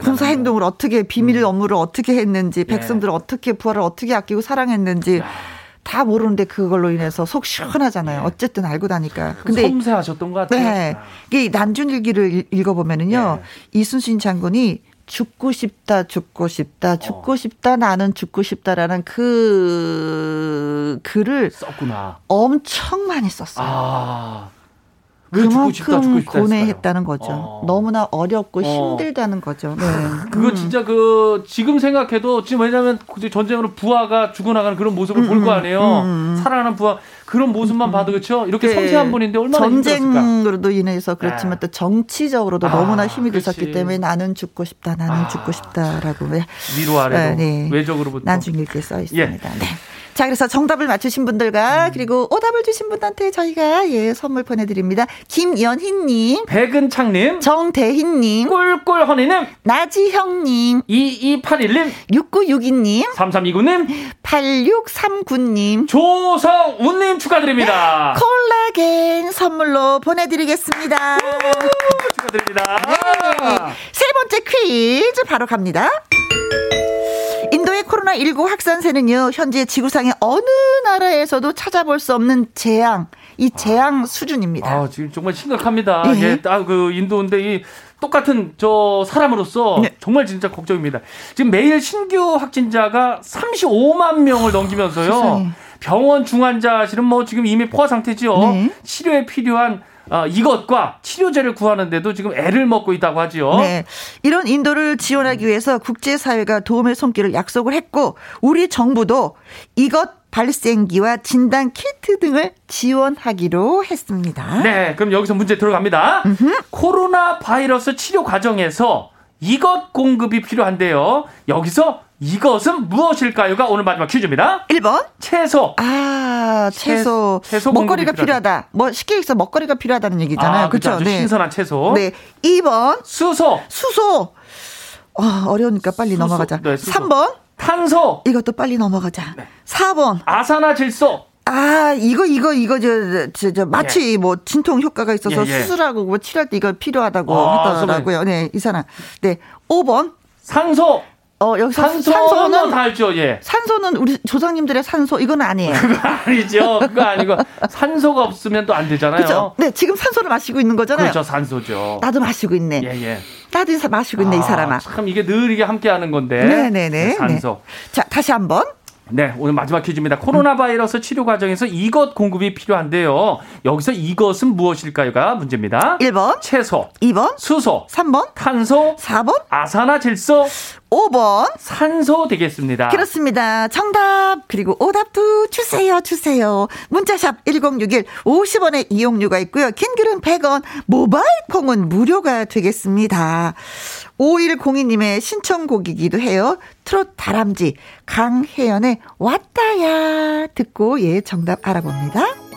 군사 행동을 어떻게 비밀 음. 업무를 어떻게 했는지, 예. 백성들을 어떻게 부활을 어떻게 아끼고 사랑했는지. 야. 다 모르는데 그걸로 인해서 속 시원하잖아요. 네. 어쨌든 알고 나니까. 근데 섬세하셨던 것 같아요. 네. 이게 난중일기를 읽어보면은요. 네. 이순신 장군이 죽고 싶다, 죽고 싶다, 죽고 어. 싶다, 나는 죽고 싶다라는 그 글을 썼구나. 엄청 많이 썼어요. 아. 그만큼 싶다, 싶다 고뇌했다는 거죠. 어. 너무나 어렵고 어. 힘들다는 거죠. 네. 그거 음. 진짜 그 지금 생각해도 지금 왜냐하면 전쟁으로 부하가 죽어나가는 그런 모습을 음, 볼거 아니에요. 음, 음. 살아나는 부하 그런 모습만 봐도 그렇죠. 이렇게 네. 섬세한 분인데 얼마나 전쟁으로도 인해서 그렇지만 네. 또 정치적으로도 아, 너무나 힘이 들었기 때문에 나는 죽고 싶다, 나는 아, 죽고 싶다라고 위로 아래로 네. 외적으로부터 난중 읽게 써 있습니다. 예. 네. 자, 그래서 정답을 맞추신 분들과 음. 그리고 오답을 주신 분한테 저희가 예, 선물 보내드립니다. 김연희님, 백은창님, 정대희님, 꿀꿀허니님, 나지형님, 2281님, 6962님, 3329님, 8639님, 조성운님 축하드립니다. 콜라겐 선물로 보내드리겠습니다. 축하드립니다. 네. 세 번째 퀴즈 바로 갑니다. 인도의 인도의 코로나19 확산세는요, 현재 지구상의 어느 나라에서도 찾아볼 수 없는 재앙, 이 재앙 아, 수준입니다. 아, 지금 정말 심각합니다. 예, 예 아, 그 인도인데 이 똑같은 저 사람으로서 네. 정말 진짜 걱정입니다. 지금 매일 신규 확진자가 35만 명을 넘기면서요. 병원 중환자실은 뭐 지금 이미 포화 상태죠. 네. 치료에 필요한 어, 이것과 치료제를 구하는데도 지금 애를 먹고 있다고 하지요. 네. 이런 인도를 지원하기 위해서 국제사회가 도움의 손길을 약속을 했고 우리 정부도 이것 발생기와 진단 키트 등을 지원하기로 했습니다. 네, 그럼 여기서 문제 들어갑니다. 음흠. 코로나 바이러스 치료 과정에서 이것 공급이 필요한데요. 여기서 이것은 무엇일까요가 오늘 마지막 퀴즈입니다. 1번. 채소. 아, 채소. 채소 먹거리가 필요하다. 뭐 쉽게 얘기해서 먹거리가 필요하다는 얘기잖아요. 아, 그렇죠. 네. 신선한 채소. 네. 2번. 수소. 수소. 와, 어려우니까 빨리 수소. 넘어가자. 네, 수소. 3번. 탄소. 이것도 빨리 넘어가자. 네. 4번. 아산화 질소. 아, 이거, 이거, 이거, 저, 저, 저 마치 예. 뭐 진통 효과가 있어서 예, 예. 수술하고 뭐 치료할 때 이거 필요하다고 아, 하더라고요. 네, 이 사람. 네. 5번. 산소. 어, 여기서 산소는 다 알죠, 예. 산소는 우리 조상님들의 산소, 이건 아니에요. 그거 아니죠. 그거 아니고, 산소가 없으면 또 안 되잖아요. 그죠? 네, 지금 산소를 마시고 있는 거잖아요. 그렇죠, 산소죠. 나도 마시고 있네. 예, 예. 나도 마시고 있네, 아, 이 사람아. 참, 이게 늘 이게 함께 하는 건데. 네 네네. 네, 네. 산소. 네. 자, 다시 한 번. 네, 오늘 마지막 퀴즈입니다. 코로나 바이러스 치료 과정에서 이것 공급이 필요한데요. 여기서 이것은 무엇일까요가 문제입니다. 1번 채소, 2번 수소, 3번 탄소, 4번 아산화질소, 5번 산소 되겠습니다. 그렇습니다. 정답 그리고 오답도 주세요 주세요. 문자샵 1061 50원의 이용료가 있고요. 긴 글은 100원 모바일 콩은 무료가 되겠습니다. 5102님의 신청곡이기도 해요. 트롯 다람쥐 강혜연의 왔다야 듣고 예 정답 알아봅니다.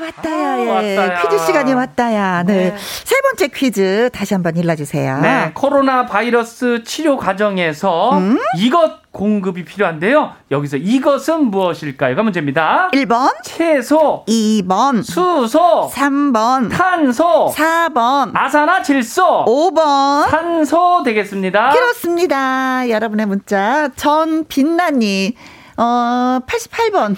왔다야 왔다야 아, 예. 퀴즈 시간이 왔다야. 네. 네. 세 번째 퀴즈 다시 한번 일러주세요. 네. 코로나 바이러스 치료 과정에서 음? 이것 공급이 필요한데요. 여기서 이것은 무엇일까요가 문제입니다. 1번 채소 2번 수소 3번 탄소 4번 아산화질소 5번 산소 되겠습니다. 그렇습니다. 여러분의 문자 전빛나님 어 88번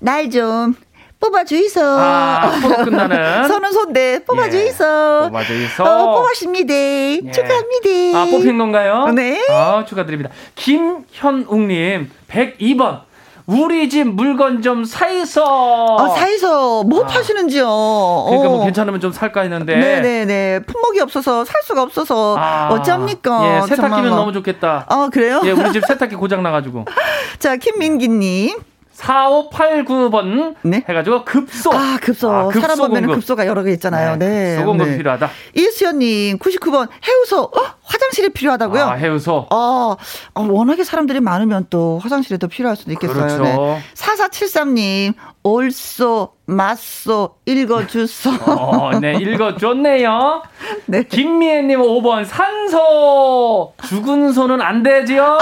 날 좀 뽑아주이소. 아, 끝나는. 선은 손대. 뽑아주이소. 예, 뽑아주이소. 어, 뽑았습니다. 예. 축하합니다. 아, 뽑힌 건가요? 네. 아, 축하드립니다. 김현웅님, 102번. 우리 집 물건 좀 사이서. 아, 사이서. 뭐 아. 파시는지요? 그러니까 뭐 어. 괜찮으면 좀 살까 했는데. 네네네. 품목이 없어서 살 수가 없어서. 아. 어쩝니까? 예, 세탁기면 너무 좋겠다. 아, 그래요? 예, 우리 집 세탁기 고장 나가지고. 자, 김민기님. 4589번 네? 해가지고 급소. 아, 급소. 아, 급소 사람 보면 급소가 여러 개 있잖아요. 네. 급소 공급 네. 필요하다. 이수연님, 99번 해우소. 어? 화장실이 필요하다고요? 아, 해우소. 어, 어, 워낙에 사람들이 많으면 또 화장실이 더 필요할 수도 있겠어요. 그렇죠. 네. 4473님, 올소, 맞소, 읽어주소. 어, 네, 읽어줬네요. 네. 김미애님 5번, 산소. 죽은 소는 안 되지요?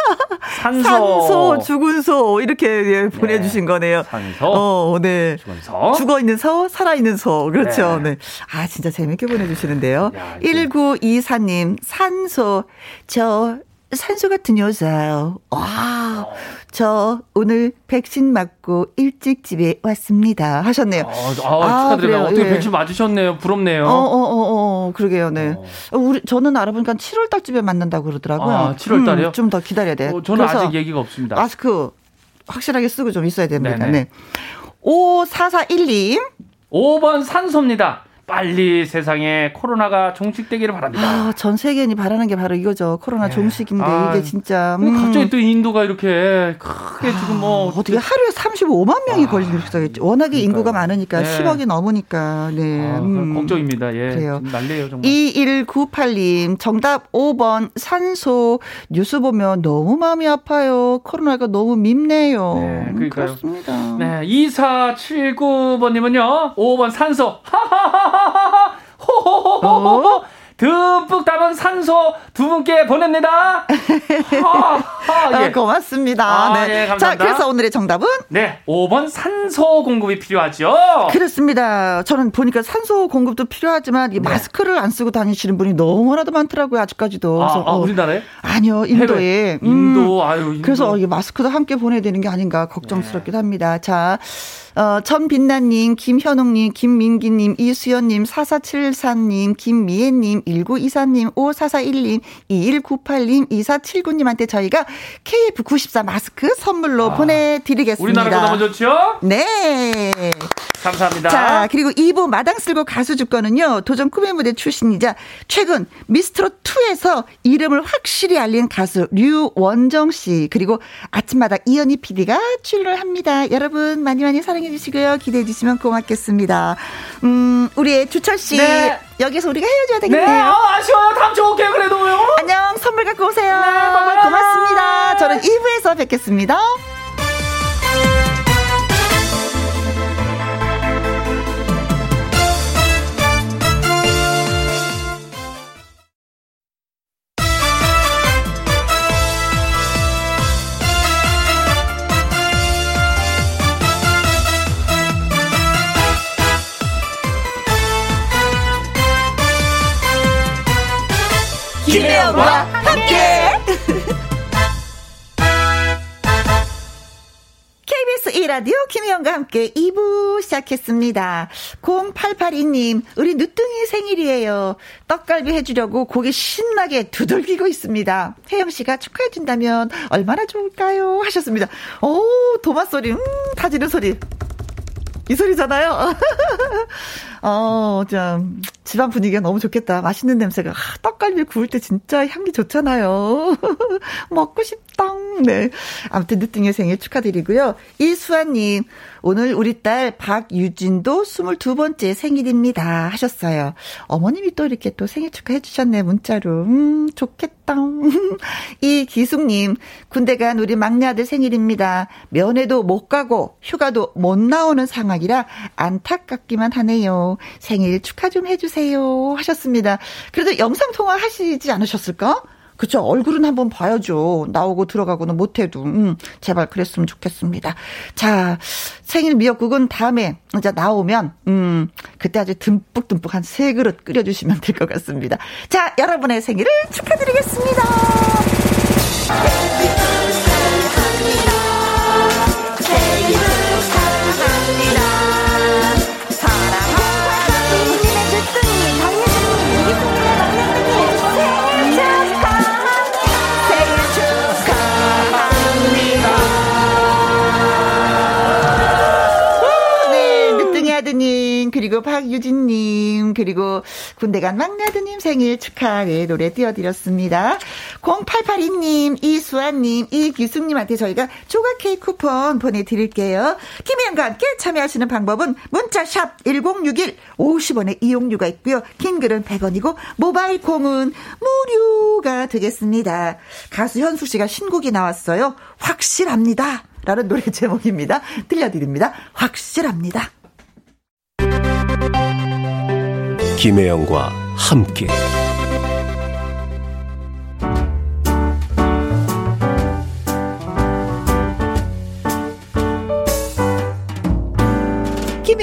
산소. 산소, 죽은 소. 이렇게 예, 보내주신 네. 거네요. 산소. 어, 네. 죽은 소. 죽어 있는 소, 살아 있는 소. 그렇죠. 네. 네. 아, 진짜 재밌게 보내주시는데요. 야, 1924님, 산소. 저, 산소 같은 여자. 와, 저 오늘 백신 맞고 일찍 집에 왔습니다. 하셨네요. 아, 아, 축하드려요. 어떻게 예. 백신 맞으셨네요. 부럽네요. 어, 어, 어, 어 그러게요. 네. 어. 우리 저는 알아보니까 7월 달쯤에 맞는다고 그러더라고요. 아, 7월 달이요? 음, 좀더 기다려야 돼. 어, 저는 아직 얘기가 없습니다. 마스크 확실하게 쓰고 좀 있어야 됩니다. 네네. 네. 5441님. 5번 산소입니다. 빨리 세상에 코로나가 종식되기를 바랍니다. 아, 전 세계인이 바라는 게 바로 이거죠. 코로나 네. 종식인데 아, 이게 진짜. 음. 갑자기 또 인도가 이렇게 크게 아, 지금 뭐 어떻게 하루에 35만 명이 아, 걸리겠어요. 워낙에 그러니까요. 인구가 많으니까 네. 10억이 넘으니까. 네. 아, 음. 걱정입니다. 예. 그래요. 난리예요, 정말. 2198님 정답 5번 산소 뉴스 보면 너무 마음이 아파요. 코로나가 너무 밉네요. 네, 그러니까요. 그렇습니다. 네, 2479번 님은요. 5번 산소. 하하하하. 호호호호호. 어? 듬뿍 담은 산소 두 분께 보냅니다. 아, 아, 예. 어, 고맙습니다. 아, 네. 네, 감사합니다. 자, 그래서 오늘의 정답은? 네, 5번 산소 공급이 필요하죠. 그렇습니다. 저는 보니까 산소 공급도 필요하지만 이 네. 마스크를 안 쓰고 다니시는 분이 너무나도 많더라고요, 아직까지도. 아, 그래서, 아, 우리나라에? 아니요, 인도에. 음, 인도, 아유, 인도. 그래서 이 마스크도 함께 보내야 되는 게 아닌가 걱정스럽기도 네. 합니다. 자, 어, 천빛나님, 김현웅님, 김민기님, 이수연님, 4474님, 김미애님, 1924님, 5441님, 2198님, 2479님한테 저희가 KF94 마스크 선물로 아, 보내드리겠습니다. 우리나라가 너무 좋죠? 네. 감사합니다. 자, 그리고 2부 마당 쓸고 가수 주권은요, 도전 꿈의 무대 출신이자 최근 미스트롯2에서 이름을 확실히 알린 가수 류원정 씨, 그리고 아침마당 이현희 PD가 출연을 합니다. 여러분 많이 많이 사랑해 주 시고요. 기대해 주시면 고맙겠습니다. 음, 우리의 주철 씨. 네. 여기서 우리가 헤어져야 되겠네요. 네, 어, 아쉬워요. 다음 주 올게요, 그래도요. 안녕, 선물 갖고 오세요. 네, 고맙습니다. 저는 2부에서 뵙겠습니다. 라디오 김혜영과 함께 2부 시작했습니다. 0882님, 우리 늦둥이 생일이에요. 떡갈비 해주려고 고기 신나게 두들기고 있습니다. 혜영씨가 축하해준다면 얼마나 좋을까요? 하셨습니다. 오, 도마 소리, 음, 타지는 소리. 이 소리잖아요. 어, 참, 집안 분위기가 너무 좋겠다. 맛있는 냄새가. 아, 떡갈비 구울 때 진짜 향기 좋잖아요. 먹고 싶다. 네. 아무튼 늦둥이 생일 축하드리고요. 이수아님, 오늘 우리 딸 박유진도 22번째 생일입니다. 하셨어요. 어머님이 또 이렇게 또 생일 축하해 주셨네, 문자로. 음, 좋겠다. 이 기숙님, 군대 간 우리 막내 아들 생일입니다. 면회도 못 가고 휴가도 못 나오는 상황이라 안타깝기만 하네요. 생일 축하 좀 해주세요. 하셨습니다. 그래도 영상통화 하시지 않으셨을까? 그쵸. 얼굴은 한번 봐야죠. 나오고 들어가고는 못해도. 음, 제발 그랬으면 좋겠습니다. 자, 생일 미역국은 다음에 이제 나오면, 음, 그때 아주 듬뿍듬뿍 한 세 그릇 끓여주시면 될 것 같습니다. 자, 여러분의 생일을 축하드리겠습니다. 그리고 박유진님, 그리고 군대 간 막내 아드님 생일 축하의 노래 띄워드렸습니다. 0882님, 이수아님, 이기숙님한테 저희가 조각 케이크 쿠폰 보내드릴게요. 김혜영과 함께 참여하시는 방법은 문자샵 1061 50원의 이용료가 있고요. 긴 글은 100원이고 모바일 콩은 무료가 되겠습니다. 가수 현숙 씨가 신곡이 나왔어요. 확실합니다. 라는 노래 제목입니다. 들려드립니다. 확실합니다. 김혜영과 함께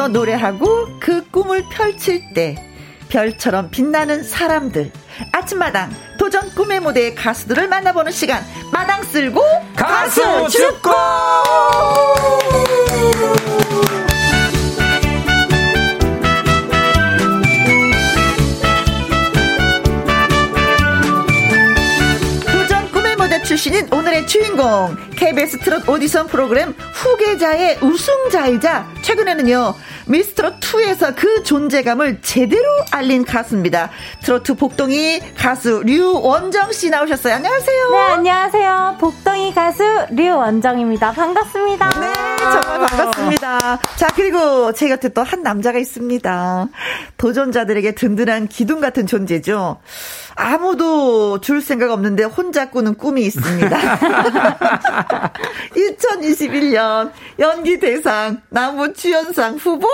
위에서 노래하고 그 꿈을 펼칠 때 별처럼 빛나는 사람들. 아침마당 도전 꿈의 무대의 가수들을 만나보는 시간. 마당 쓸고 가수, 가수 죽고 출신인 오늘의 주인공 KBS 트롯 오디션 프로그램 후계자의 우승자이자 최근에는요 미스트롯 2에서 그 존재감을 제대로 알린 가수입니다. 트로트 복동이 가수 류원정 씨 나오셨어요. 안녕하세요. 네, 안녕하세요. 복동이 가수 류원정입니다. 반갑습니다. 네, 정말 반갑습니다. 자, 그리고 제 곁에 또 한 남자가 있습니다. 도전자들에게 든든한 기둥 같은 존재죠. 아무도 줄 생각 없는데 혼자 꾸는 꿈이 있습니다. 2021년 연기 대상 나무 주연상 후보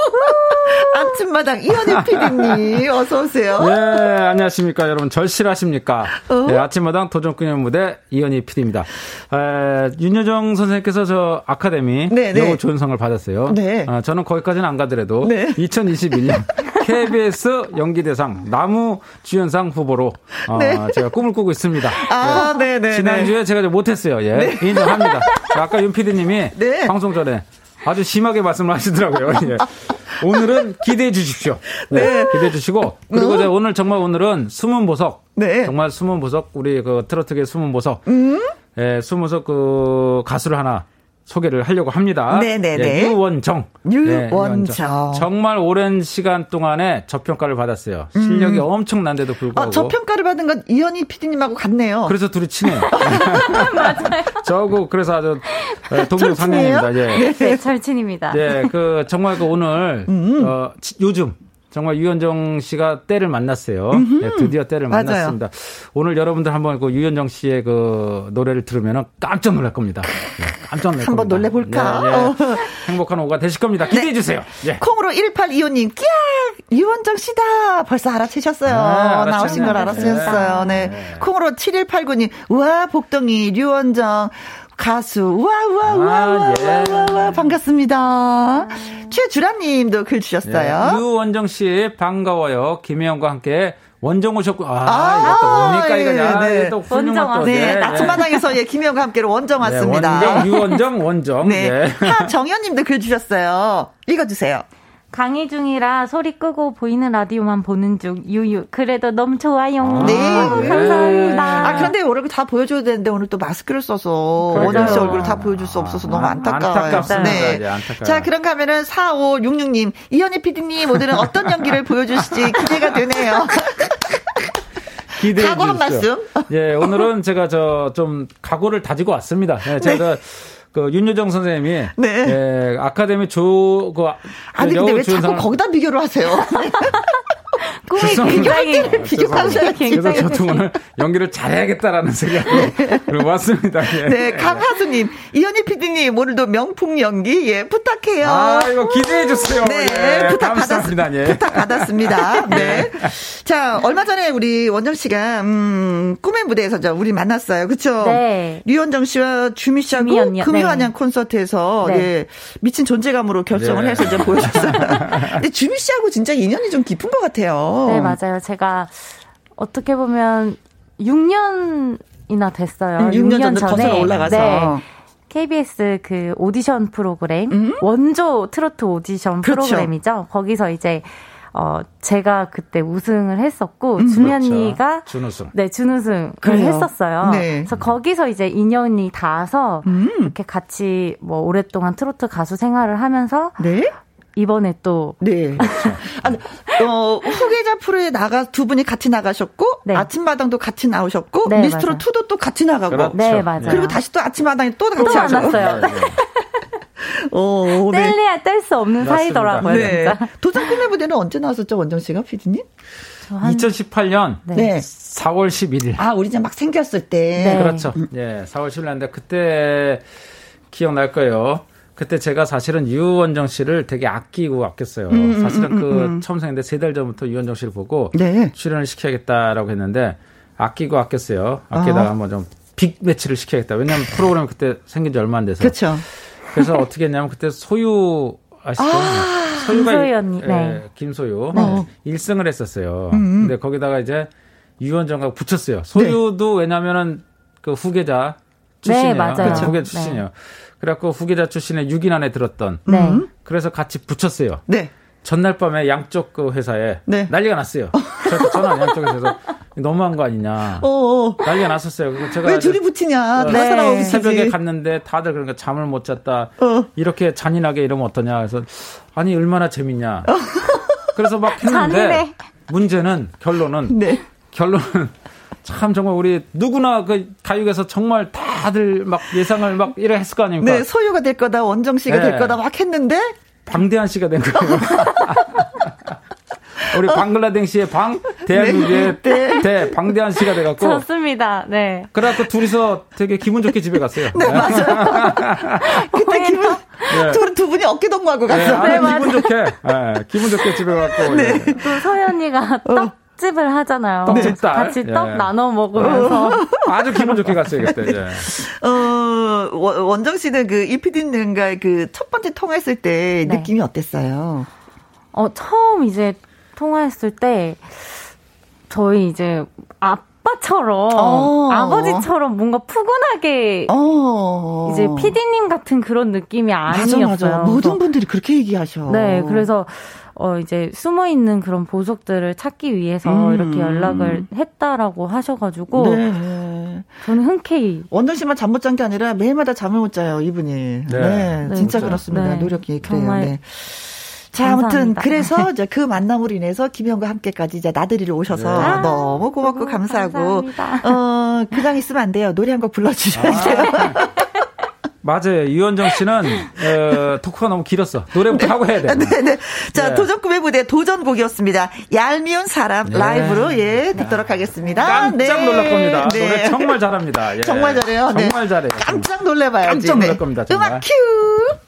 아침마당 이현희 PD님 어서 오세요. 네, 안녕하십니까 여러분 절실하십니까? 어? 네, 아침마당 도전꾼의 무대 이현희 PD입니다. 에, 윤여정 선생님께서 저 아카데미 네, 네. 영어 조연상을 받았어요. 네. 아, 저는 거기까지는 안 가더라도 네. 2021년 KBS 연기 대상 나무 주연상 후보로 어, 네. 제가 꿈을 꾸고 있습니다. 아, 네, 네. 네 지난주에 네. 제가 좀 못했어요. 예. 네. 인정합니다. 아까 윤 PD님이 네. 방송 전에 아주 심하게 말씀을 하시더라고요. 예. 오늘은 기대해 주십시오. 네. 네. 기대해 주시고 그리고 음. 오늘 정말 오늘은 숨은 보석. 네. 정말 숨은 보석 우리 그 트로트계 숨은 보석. 음. 예, 숨은 보석 그 가수를 하나 소개를 하려고 합니다. 네네네. 예, 유원정. 유원정. 예, 정말 오랜 시간 동안에 저평가를 받았어요. 실력이 음. 엄청난데도 불구하고. 아, 저평가를 받은 건 이현희 PD님하고 같네요. 그래서 둘이 친해요. 맞아요. 저고 그래서 아주 예, 동료 상냥입니다. 예. 네. 네, 절친입니다. 예, 그 정말 그 오늘 음. 어, 요즘 정말 유현정 씨가 때를 만났어요. 네, 드디어 때를 맞아요. 만났습니다. 오늘 여러분들 한번 그 유현정 씨의 그 노래를 들으면 깜짝 놀랄 겁니다. 네, 깜짝 놀랄 한번 겁니다. 놀래 볼까? 네, 네. 행복한 오후가 되실 겁니다. 기대해 네. 주세요. 네. 콩으로 1825님, 끼야! 유현정 씨다! 벌써 알아채셨어요. 아, 나오신 걸 알았었어요. 네. 네. 콩으로 7189님, 우와, 복덩이, 류원정. 가수. 우와, 우와, 우와, 아, 우와, 예. 우와, 우와, 반갑습니다. 최주라님도 글 주셨어요. 예. 유원정 씨, 반가워요. 김혜영과 함께 원정 오셨고, 아, 아 이것도 뭡니까, 이거. 야, 네. 네. 또 원정 네, 네. 아침마당에서 예, 김혜영과 함께로 원정 네, 왔습니다. 네, 원정, 유원정, 원정. 네. 네. 하정현 님도 글 주셨어요. 읽어주세요. 강의 중이라 소리 끄고 보이는 라디오만 보는 중 유유 그래도 너무 좋아요. 네. 네. 감사합니다. 아 그런데 오늘 다 보여줘야 되는데 오늘 또 마스크를 써서 원희 씨 얼굴을 다 보여줄 수 없어서 너무 아, 안타까워요. 안타깝습니다. 네. 네. 안타까워요. 자 그런가 하면은 4566님 이현희 PD님 오늘은 어떤 연기를 보여주실지 기대가 되네요. 기대해 각오 한 말씀. 예 오늘은 제가 저 좀 각오를 다지고 왔습니다. 네, 제가 네. 그 윤여정 선생님이 네. 예, 아카데미 조그 아니 근데 왜 자꾸 거기다 비교를 하세요? 꿈이 굉장히 비교하셔요. 그래서 저도 오늘 연기를 잘해야겠다라는 생각으로 네. 왔습니다. 예. 네, 강하수님, 이현희 PD님 오늘도 명품 연기 예 부탁해요. 아 이거 기대해 주세요. 네, 예, 부탁 받았습니다. 예. 부탁 받았습니다. 네. 자 얼마 전에 우리 원정 씨가 음, 꿈의 무대에서 저 우리 만났어요, 그렇죠? 네. 류원정 씨와 주미 씨하고 금요한양 네. 콘서트에서 네. 예, 미친 존재감으로 결정을 네. 해서 이제 보여줬어요. 근데 주미 씨하고 진짜 인연이 좀 깊은 것 같아요. 같아요. 네, 맞아요. 제가 어떻게 보면 6년이나 됐어요. 6년, 6년 전에 올라가서. 네. KBS 그 오디션 프로그램 음? 원조 트로트 오디션 그렇죠. 프로그램이죠. 거기서 이제 어 제가 그때 우승을 했었고 음, 준이 그렇죠. 언니가 준우승 네 준우승을 그래요. 했었어요. 네. 그래서 거기서 이제 인연이 닿아서 음. 이렇게 같이 뭐 오랫동안 트로트 가수 생활을 하면서 네? 이번에 또 네. 그렇죠. 아니, 어, 후계자 프로에 나가 두 분이 같이 나가셨고 네. 아침마당도 같이 나오셨고 네, 미스트로 투도 또 같이 나가고 그렇죠. 네 맞아요. 그리고 다시 또 아침마당에 또 같이 또 만났어요. 네, 네. 오, 네. 뗄래야 뗄 수 없는 맞습니다. 사이더라고요. 네. 도전 꿈의 무대는 언제 나왔었죠, 원정 씨가 피디님? 한... 2018년 네. 4월 11일. 아, 우리 이제 막 생겼을 때. 네. 그렇죠. 예, 4월 10일 인데 그때 기억날 거예요. 그때 제가 사실은 유원정 씨를 되게 아끼고 아꼈어요. 음, 음 사실은 음, 그 음, 음. 처음 생인데 세 달 전부터 유원정 씨를 보고 네. 출연을 시켜야겠다라고 했는데 아끼고 아꼈어요. 아끼다가 아. 한번 좀 빅 매치를 시켜야겠다. 왜냐하면 프로그램 그때 생긴 지 얼마 안 돼서. 그렇죠. 그래서 어떻게 했냐면 그때 소유 아시죠? 아, 소유가 김소유 언니. 예, 네. 김소유 네. 1승을 했었어요. 음. 근데 거기다가 이제 유원정하고 붙였어요. 소유도 네. 왜냐면은 그 후계자 출신이에요. 네, 맞아요. 그렇죠. 후계자 출신이에요. 네. 그래갖고 후계자 출신의 6인 안에 들었던. 네. 그래서 같이 붙였어요. 네. 전날 밤에 양쪽 그 회사에 네. 난리가 났어요. 그래서 전화 양쪽에서 너무한 거 아니냐. 어어. 어. 난리가 났었어요. 제가 왜 둘이 붙이냐. 어, 네. 새벽에 갔는데 다들 그러니까 잠을 못 잤다. 어. 이렇게 잔인하게 이러면 어떠냐. 그래서 아니 얼마나 재밌냐. 어. 그래서 막 했는데 잔인해. 문제는 결론은 네. 결론은 참 정말 우리 누구나 그 가요계에서 정말 다들 막 예상을 막 이래 했을 거 아닙니까? 네, 소유가 될 거다, 원정 씨가 네. 될 거다 막 했는데 방대한 씨가 된 거예요. 우리 방글라데시의 방, 대한민국의 네. 대, 방대한 씨가 돼갖고. 좋습니다. 네. 그래갖고 둘이서 되게 기분 좋게 집에 갔어요. 네, 맞아요. 그때 기분, 네. 두, 두 분이 어깨 동무하고 갔어요. 네, 네 기분 좋게, 네, 기분 좋게 집에 갔고. 네. 네. 또 서현이가 어. 떡 떡집을 하잖아요. 떡집 딸. 같이 떡 예. 나눠 먹으면서. 아주 기분 좋게 갔어요, 그때. 예. 어, 원정 씨는 그 이피디님과 그첫 번째 통화했을 때 네. 느낌이 어땠어요? 어, 처음 이제 통화했을 때 저희 이제 아빠처럼 어. 아버지처럼 뭔가 푸근하게 어. 이제 피디님 같은 그런 느낌이 아니었어요. 맞아, 맞아. 모든 분들이 그렇게 얘기하셔. 네, 그래서 어 이제 숨어 있는 그런 보석들을 찾기 위해서 음. 이렇게 연락을 했다라고 하셔가지고 네. 저는 흔쾌히 원정 씨만 잠 못 잔 게 아니라 매일마다 잠을 못 자요 이분이. 네, 네, 네 진짜 그렇죠. 그렇습니다. 네. 노력이 그래요. 정말 네. 자, 아무튼 그래서 이제 그 만남으로 인해서 김현과 함께까지 이제 나들이를 오셔서 네. 너무 고맙고 너무 감사하고 감사합니다. 어 그냥 있으면 안 돼요. 노래 한 곡 불러 주셔야 돼요. 아. 맞아요. 이원정 씨는 어, 토크가 너무 길었어. 노래부터 네. 하고 해야 돼. 네, 네. 자, 네. 도전 꿈의 무대 도전곡이었습니다. 얄미운 사람 네. 라이브로 예 듣도록 하겠습니다. 깜짝 네. 놀랄 겁니다. 네. 노래 정말 잘합니다. 예. 정말 잘해요. 정말 잘해요. 깜짝 놀래봐야지. 깜짝 놀랄 겁니다. 정말. 음악 큐.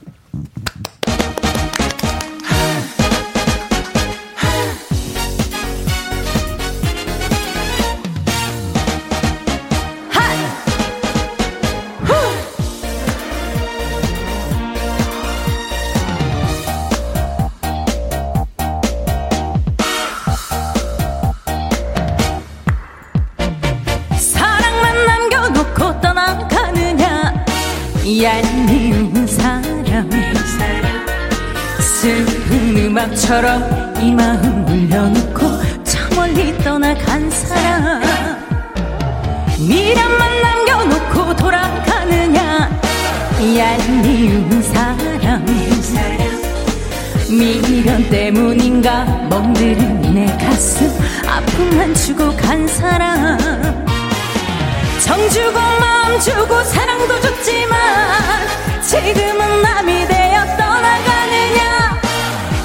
얄미운 사람. 슬픈 음악처럼 이 마음 물려놓고 저 멀리 떠나간 사람. 미련만 남겨놓고 돌아가느냐. 얄미운 사람. 미련 때문인가? 멍드는 내 가슴. 아픔만 주고 간 사람 정 주고 마음 주고 사랑도 줬지만 지금은 남이 되어 떠나가느냐?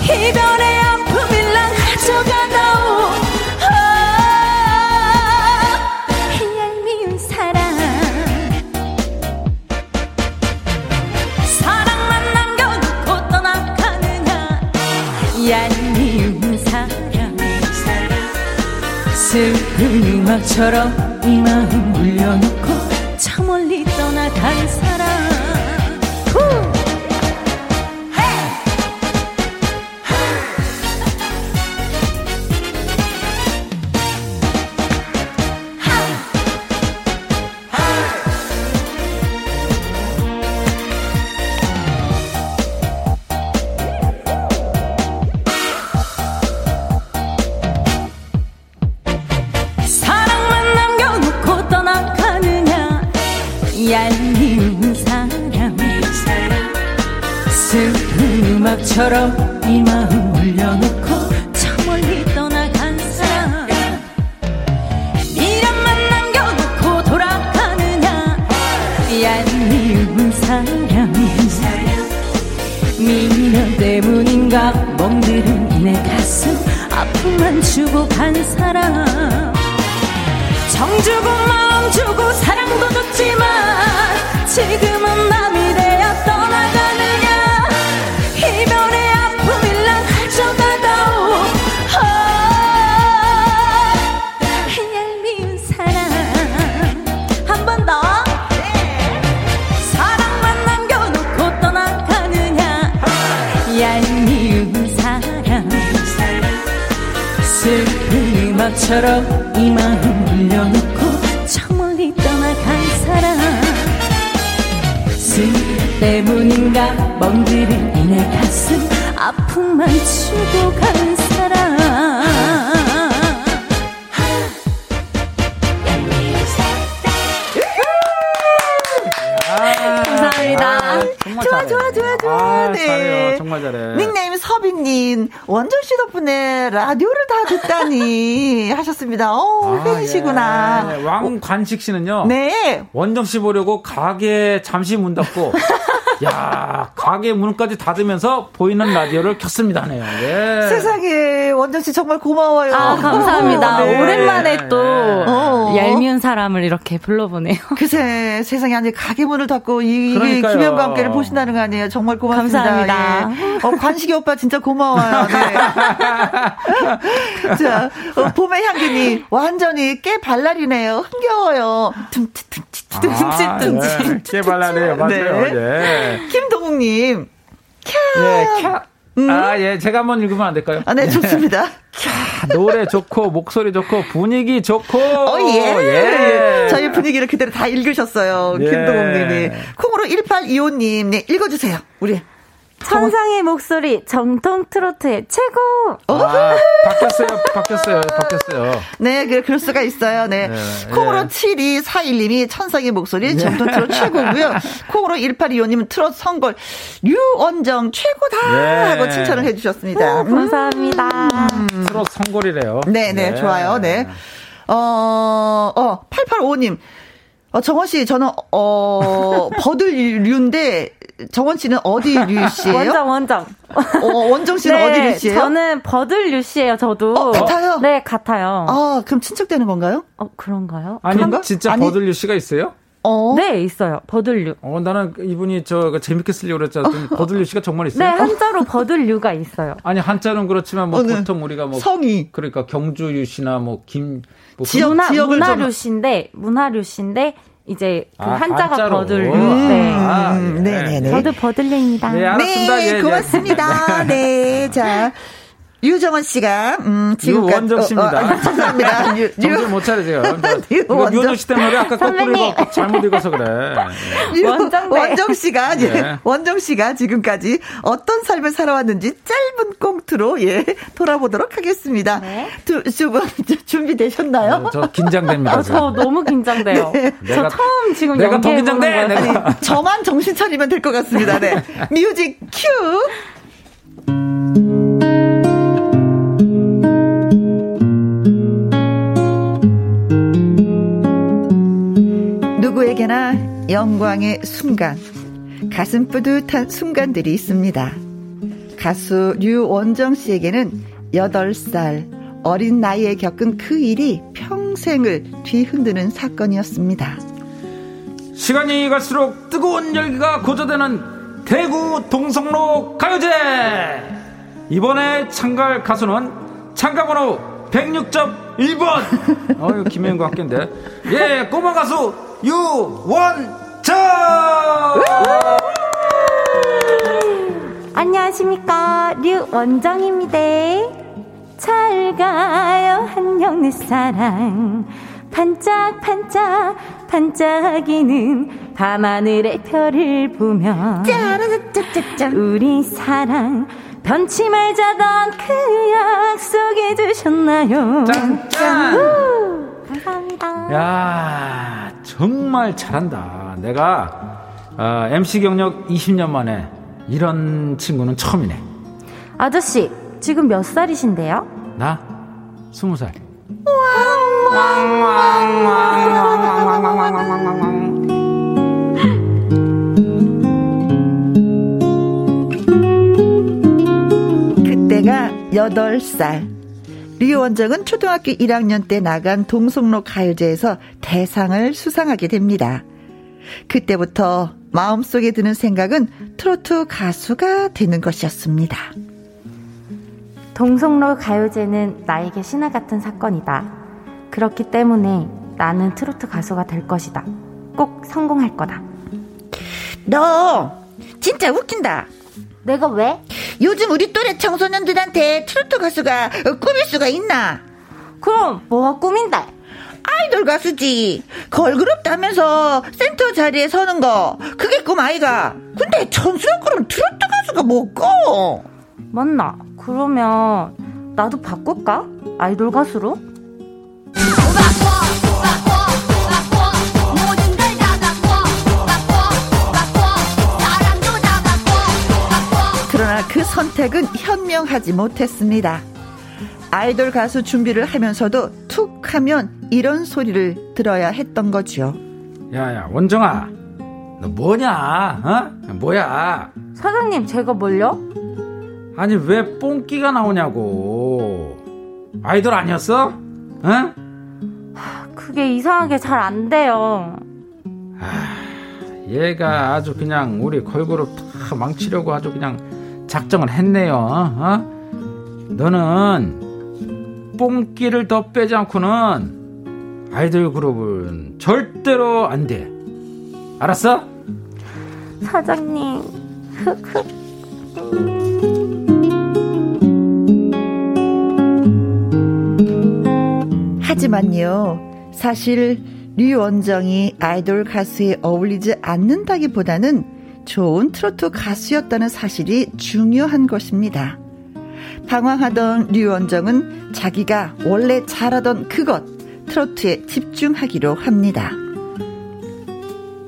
이별의 아픔일랑 가져가다오 아, 얄미운 사랑. 사랑만 남겨놓고 떠나가느냐? 얄미운 사랑. 슬픈 음악처럼 이 마음 물려놓고 슬 때문인가? 멍들은 이내 가슴 아픔만 주고 간 사람 아, 좋아, 좋아, 좋아. 아, 네. 잘해요. 정말 잘해. 닉네임 서빈님, 원정 씨 덕분에 라디오를 다 듣다니 하셨습니다. 어, 아, 팬이시구나. 예. 왕관식 씨는요. 네. 원정 씨 보려고 가게 잠시 문 닫고 야 가게 문까지 닫으면서 보이는 라디오를 켰습니다. 네요. 예. 세상에, 원정 씨 정말 고마워요. 아, 감사합니다. 네. 오랜만에 또 어. 얄미운 사람을 이렇게 불러보네요. 그새 세상에 아니 가게 문을 닫고 이, 이. 김현과 함께를 보신다는 거 아니에요. 정말 고맙습니다. 감사합니다. 예. 어, 관식이 오빠 진짜 고마워요. 네. 자, 어, 봄의 향기니 완전히 깨 발랄이네요. 흥겨워요. tum치tum치 아, 예. 깨발랄해요. 맞아요. 네. 예. 김동욱님. 캬. 예, 캬. 아, 예, 제가 한번 읽으면 안 될까요? 아, 네, 좋습니다. 캬, 노래 좋고, 목소리 좋고, 분위기 좋고. 어, 예. 예. 저희 분위기를 그대로 다 읽으셨어요. 예. 김동욱 님이. 콩으로 1825님. 네, 읽어주세요. 우리. 천상의 목소리, 정통 트로트의 최고! 아, 바뀌었어요, 바뀌었어요, 바뀌었어요. 네, 그, 그럴 수가 있어요. 네. 네, 콩으로 예. 7241님이 천상의 목소리, 전통 트롯 최고고요. 콩으로 1825 님은 트롯 선골, 류원정 최고다! 예. 하고 칭찬을 해 주셨습니다. 음. 감사합니다. 트롯 선골이래요. 네, 네, 좋아요. 네. 어, 어, 8855님. 어, 정원 씨, 저는, 어, 버들류인데, 정원 씨는 어디 류 씨예요? 원정, 원정. 어, 원정 씨는 어디 류 씨예요? 저는 버들 류 씨예요, 저도. 어, 같아요? 네, 같아요. 아, 그럼 친척되는 건가요? 어, 그런가요? 아니, 그런가? 진짜 아니. 버들 류 씨가 있어요? 어. 네, 있어요. 버들류. 어, 나는 이분이 저 재밌게 쓰려고 그랬잖아. 버들류 씨가 정말 있어요? 네, 한자로 버들류가 있어요. 아니, 한자는 그렇지만 뭐 어느 보통 우리가 뭐. 성이. 그러니까 경주유 씨나 뭐 김, 뭐 지역, 문화, 지역을 문화류 씨인데, 문화류 씨인데, 이제 그 아, 한자가 한자로. 버들류. 음. 네. 아, 음, 예. 네네네. 저도 버들류입니다. 네, 알았습니다. 네, 예, 예. 고맙습니다. 네, 자. 유정원 씨가, 음, 지금까지. 유원정 씨입니다. 어, 어, 죄송합니다. 유, 정신 못 차리세요. 유원정. 묘도 씨 때문에 아까 거꾸로. 읽어 잘못 읽어서 그래. 유-. 원정 씨가, 예, 네. 원정 씨가 지금까지 어떤 삶을 살아왔는지 짧은 꽁트로, 예, 돌아보도록 하겠습니다. 네. 두, 두 분, 준비되셨나요? 네, 저 긴장됩니다. 아. 저 너무 긴장돼요. 저 내가- 처음 지금 내가 더 긴장돼. 내가. 저만 정신 차리면 될 것 같습니다. 네. 뮤직 큐! 누구에게나 영광의 순간, 가슴 뿌듯한 순간들이 있습니다. 가수 류원정 씨에게는 8살 어린 나이에 겪은 그 일이 평생을 뒤흔드는 사건이었습니다. 시간이 갈수록 뜨거운 열기가 고조되는 대구 동성로 가요제! 이번에 참가할 가수는 참가번호 106.1번! 어유 김혜영과 학교인데. 예, 꼬마 가수 유원정! 안녕하십니까. 류원정입니다. 잘 가요, 한영 내 사랑. 반짝반짝, 반짝이는 밤하늘의 별을 보며. 우리 사랑, 변치 말자던 그 약속 해 주셨나요? 짠짠! 우! 감사합니다. 야 정말 잘한다. 내가 어, MC 경력 20년 만에 이런 친구는 처음이네. 아저씨, 지금 몇 살이신데요? 나? 스무 살. 그때가 8살. 리 원정은 초등학교 1학년 때 나간 동성로 가요제에서 대상을 수상하게 됩니다. 그때부터 마음속에 드는 생각은 트로트 가수가 되는 것이었습니다. 동성로 가요제는 나에게 신화 같은 사건이다. 그렇기 때문에 나는 트로트 가수가 될 것이다. 꼭 성공할 거다. 너 진짜 웃긴다. 내가 왜? 요즘 우리 또래 청소년들한테 트로트 가수가 꾸밀 수가 있나? 그럼 뭐가 꿈인데? 아이돌 가수지. 걸그룹 따면서 센터 자리에 서는 거. 그게 꿈 아이가. 근데 천수야 그럼 트로트 가수가 뭐고? 맞나? 그러면 나도 바꿀까? 아이돌 가수로? 그러나 그 선택은 현명하지 못했습니다. 아이돌 가수 준비를 하면서도 툭 하면 이런 소리를 들어야 했던 거죠. 야야 원정아 너 뭐냐 어? 뭐야 사장님 제가 뭘요? 아니 왜 뽕끼가 나오냐고 아이돌 아니었어? 어? 그게 이상하게 잘 안 돼요 아, 얘가 아주 그냥 우리 걸그룹 다 망치려고 아주 그냥 작정을 했네요 어? 너는 뽕끼를 더 빼지 않고는 아이돌 그룹은 절대로 안 돼. 알았어? 사장님. 하지만요, 사실 류 원정이 아이돌 가수에 어울리지 않는다기보다는 좋은 트로트 가수였다는 사실이 중요한 것입니다. 방황하던 류원정은 자기가 원래 잘하던 그것, 트로트에 집중하기로 합니다.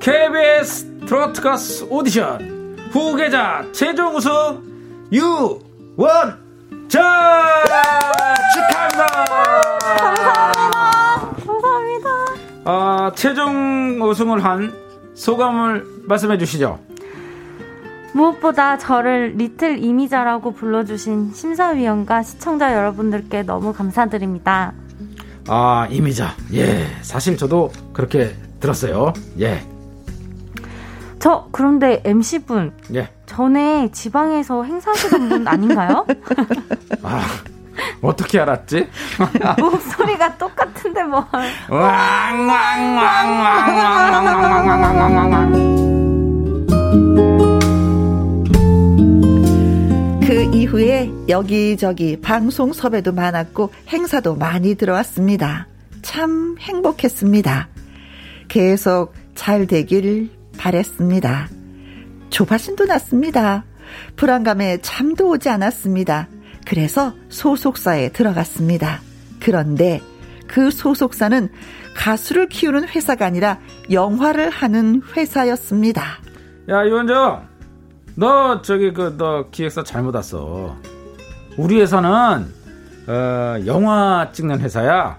KBS 트로트 가수 오디션 후계자 최종 우승 유원정 축하합니다. 감사합니다. 감사합니다. 아, 최종 우승을 한 소감을 말씀해 주시죠. 무엇보다 저를 리틀 이미자라고 불러주신 심사위원과 시청자 여러분들께 너무 감사드립니다. 아, 이미자. 예. 사실 저도 그렇게 들었어요. 예. 저, 그런데 MC분. 예. 전에 지방에서 행사하시던 분 아닌가요? 아, 어떻게 알았지? 목소리가 똑같은데 뭘. 그 이후에 여기저기 방송 섭외도 많았고 행사도 많이 들어왔습니다. 참 행복했습니다. 계속 잘 되길 바랬습니다. 조바심도 났습니다. 불안감에 잠도 오지 않았습니다. 그래서 소속사에 들어갔습니다. 그런데 그 소속사는 가수를 키우는 회사가 아니라 영화를 하는 회사였습니다. 야, 이원정! 너 저기 그 너 기획사 잘못 왔어. 우리 회사는 어, 영화 찍는 회사야.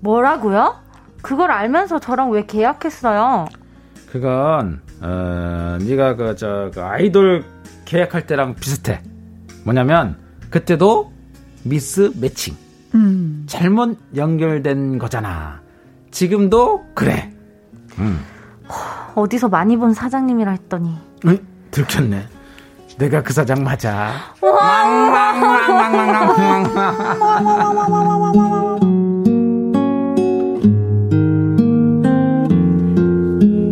뭐라고요? 그걸 알면서 저랑 왜 계약했어요? 그건 어, 네가 그 저 그 아이돌 계약할 때랑 비슷해. 뭐냐면 그때도 미스 매칭. 음. 잘못 연결된 거잖아. 지금도 그래. 음. 어디서 많이 본 사장님이라 했더니. 응? 들켰네. 내가 그 사장 맞아.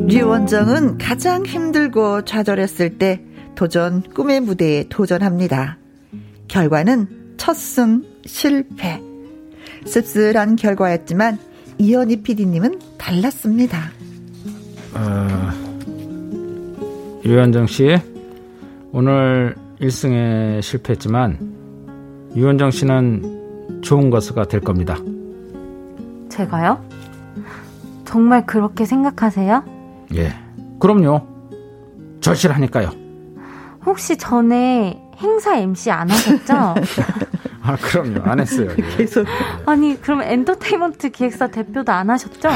류 원정은 가장 힘들고 좌절했을 때 도전 꿈의 무대에 도전합니다. 결과는 첫 승 실패. 씁쓸한 결과였지만 이현희 PD님은 달랐습니다. 어... 유현정 씨, 오늘 1승에 실패했지만 유현정 씨는 좋은 가수가 될 겁니다. 제가요? 정말 그렇게 생각하세요? 예. 그럼요. 절실하니까요. 혹시 전에 행사 MC 안 하셨죠? 아, 그럼요. 안 했어요. 예. 계속. 아니, 그럼 엔터테인먼트 기획사 대표도 안 하셨죠?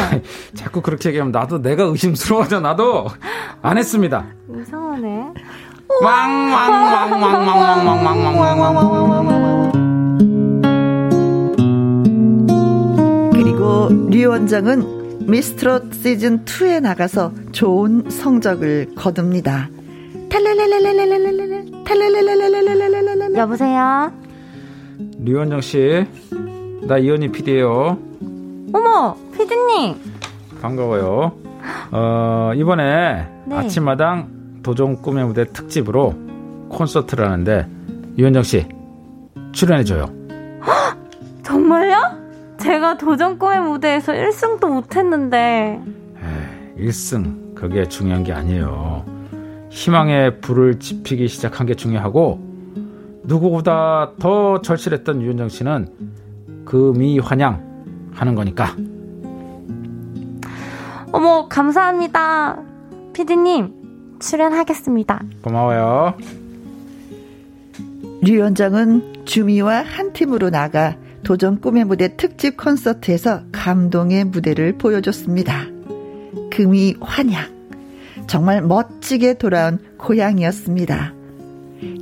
자꾸 그렇게 얘기하면 나도 내가 의심스러워져, 나도. 안 했습니다. 이상하네. 그리고 류 원장은 미스트롯 시즌 2에 나가서 좋은 성적을 거둡니다. 여보세요. 류원정 씨, 나 이현희 PD예요. 어머, PD님. 반가워요. 어, 이번에 네. 아침마당 도전 꿈의 무대 특집으로 콘서트를 하는데 유현정 씨 출연해 줘요. 정말요? 제가 도전 꿈의 무대에서 1승도 못했는데. 에이, 1승 그게 중요한 게 아니에요. 희망의 불을 지피기 시작한 게 중요하고 누구보다 더 절실했던 유현정 씨는 그 미환영 하는 거니까. 어머 감사합니다. 피디님 출연하겠습니다. 고마워요. 류 위원장은 주미와 한 팀으로 나가 도전 꿈의 무대 특집 콘서트에서 감동의 무대를 보여줬습니다. 금이 환양. 정말 멋지게 돌아온 고향이었습니다.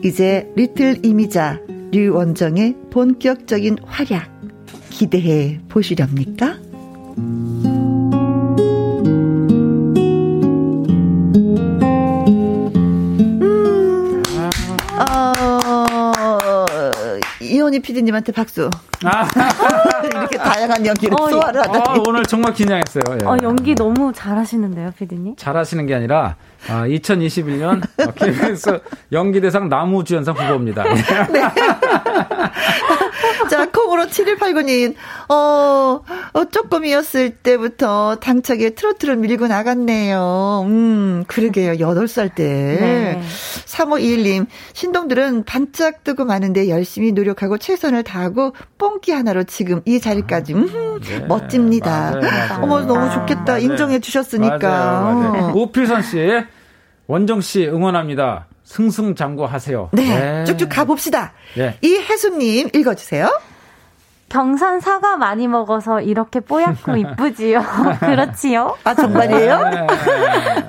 이제 리틀 이미자 류원정의 본격적인 활약 기대해 보시렵니까? 이현희 PD님한테 박수. 아. 이렇게 다양한 연기를 어, 소화를 하다. 아, 오늘 정말 긴장했어요. 예. 어, 연기 너무 잘하시는데요, PD님? 잘하시는 게 아니라 아, 2021년 KBS 연기대상 나무주연상 후보입니다. 네. 자, 콩으로 7189님, 어, 어, 조금이었을 때부터 당차게 트로트를 밀고 나갔네요. 음, 그러게요. 8살 때. 네. 3521님, 신동들은 반짝 뜨고 마는데 열심히 노력하고 최선을 다하고 뽕기 하나로 지금 이 자리까지. 음, 네. 멋집니다. 맞아요, 맞아요. 어머, 너무 좋겠다. 맞아요. 인정해 주셨으니까. 맞아요, 맞아요. 오필선 씨, 원정 씨 응원합니다. 승승장구하세요. 네, 네. 쭉쭉 가봅시다. 네. 이혜수님 읽어주세요. 경산 사과 많이 먹어서 이렇게 뽀얗고 이쁘지요. 그렇지요? 아, 정말이에요? 네.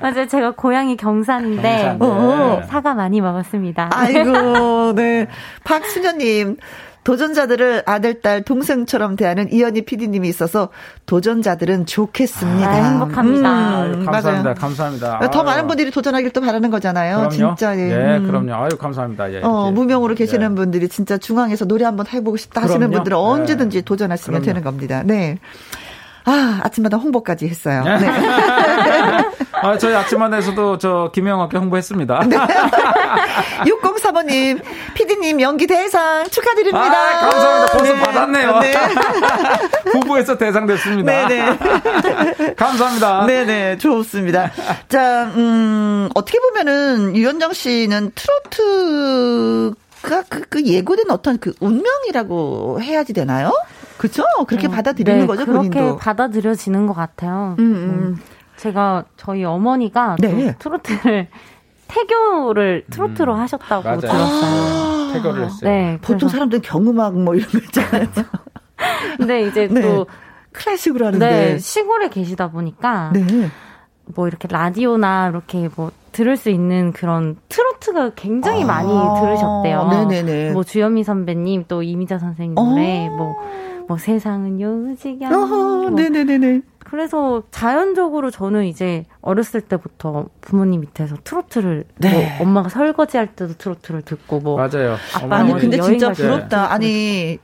맞아요. 제가 고향이 경산인데, 경산, 네. 사과 많이 먹었습니다. 아이고, 네. 박수녀님, 도전자들을 아들, 딸, 동생처럼 대하는 이현희 PD님이 있어서 도전자들은 좋겠습니다. 아, 행복합니다. 음, 감사합니다. 맞아요. 감사합니다. 더 많은 분들이 도전하길 또 바라는 거잖아요. 그럼요. 진짜. 예, 예 음. 그럼요. 아유, 감사합니다. 예, 어, 무명으로 계시는 예. 분들이 진짜 중앙에서 노래 한번 해보고 싶다 하시는 그럼요. 분들은 언제든지 예. 도전하시면 그럼요. 되는 겁니다. 네. 아, 아침마다 홍보까지 했어요. 네. 네. 아, 저희 아침마다에서도 저 김영학께 홍보했습니다. 네. 6035님, 피디님 연기 대상 축하드립니다. 아, 감사합니다. 벌써 네. 받았네요. 네. 후보에서 대상 됐습니다. 네네. 감사합니다. 네네, 좋습니다. 자, 음, 어떻게 보면은 유현정 씨는 트로트 가 그, 그 예고된 어떤 그 운명이라고 해야지 되나요? 그렇죠? 그렇게 어, 받아들이는 네, 거죠, 그렇게 본인도. 받아들여지는 것 같아요. 음, 음. 음. 제가 저희 어머니가 네. 트로트를 태교를 트로트로 음. 하셨다고 맞아요. 들었어요. 네, 태교를 했어요. 네, 보통 사람들은 경음악 뭐 이런 거 있잖아요. 근데 이제 네. 또 클래식으로 하는데 네, 시골에 계시다 보니까 네. 뭐 이렇게 라디오나 이렇게 뭐 들을 수 있는 그런 트로트가 굉장히 아~ 많이 들으셨대요. 네네네. 뭐 주현미 선배님 또 이미자 선생님 노래 뭐 뭐 세상은 요지경. 뭐. 네네네네. 그래서 자연적으로 저는 이제 어렸을 때부터 부모님 밑에서 트로트를 네. 뭐 엄마가 설거지 할 때도 트로트를 듣고 뭐 맞아요. 아니 근데 진짜 부럽다. 아니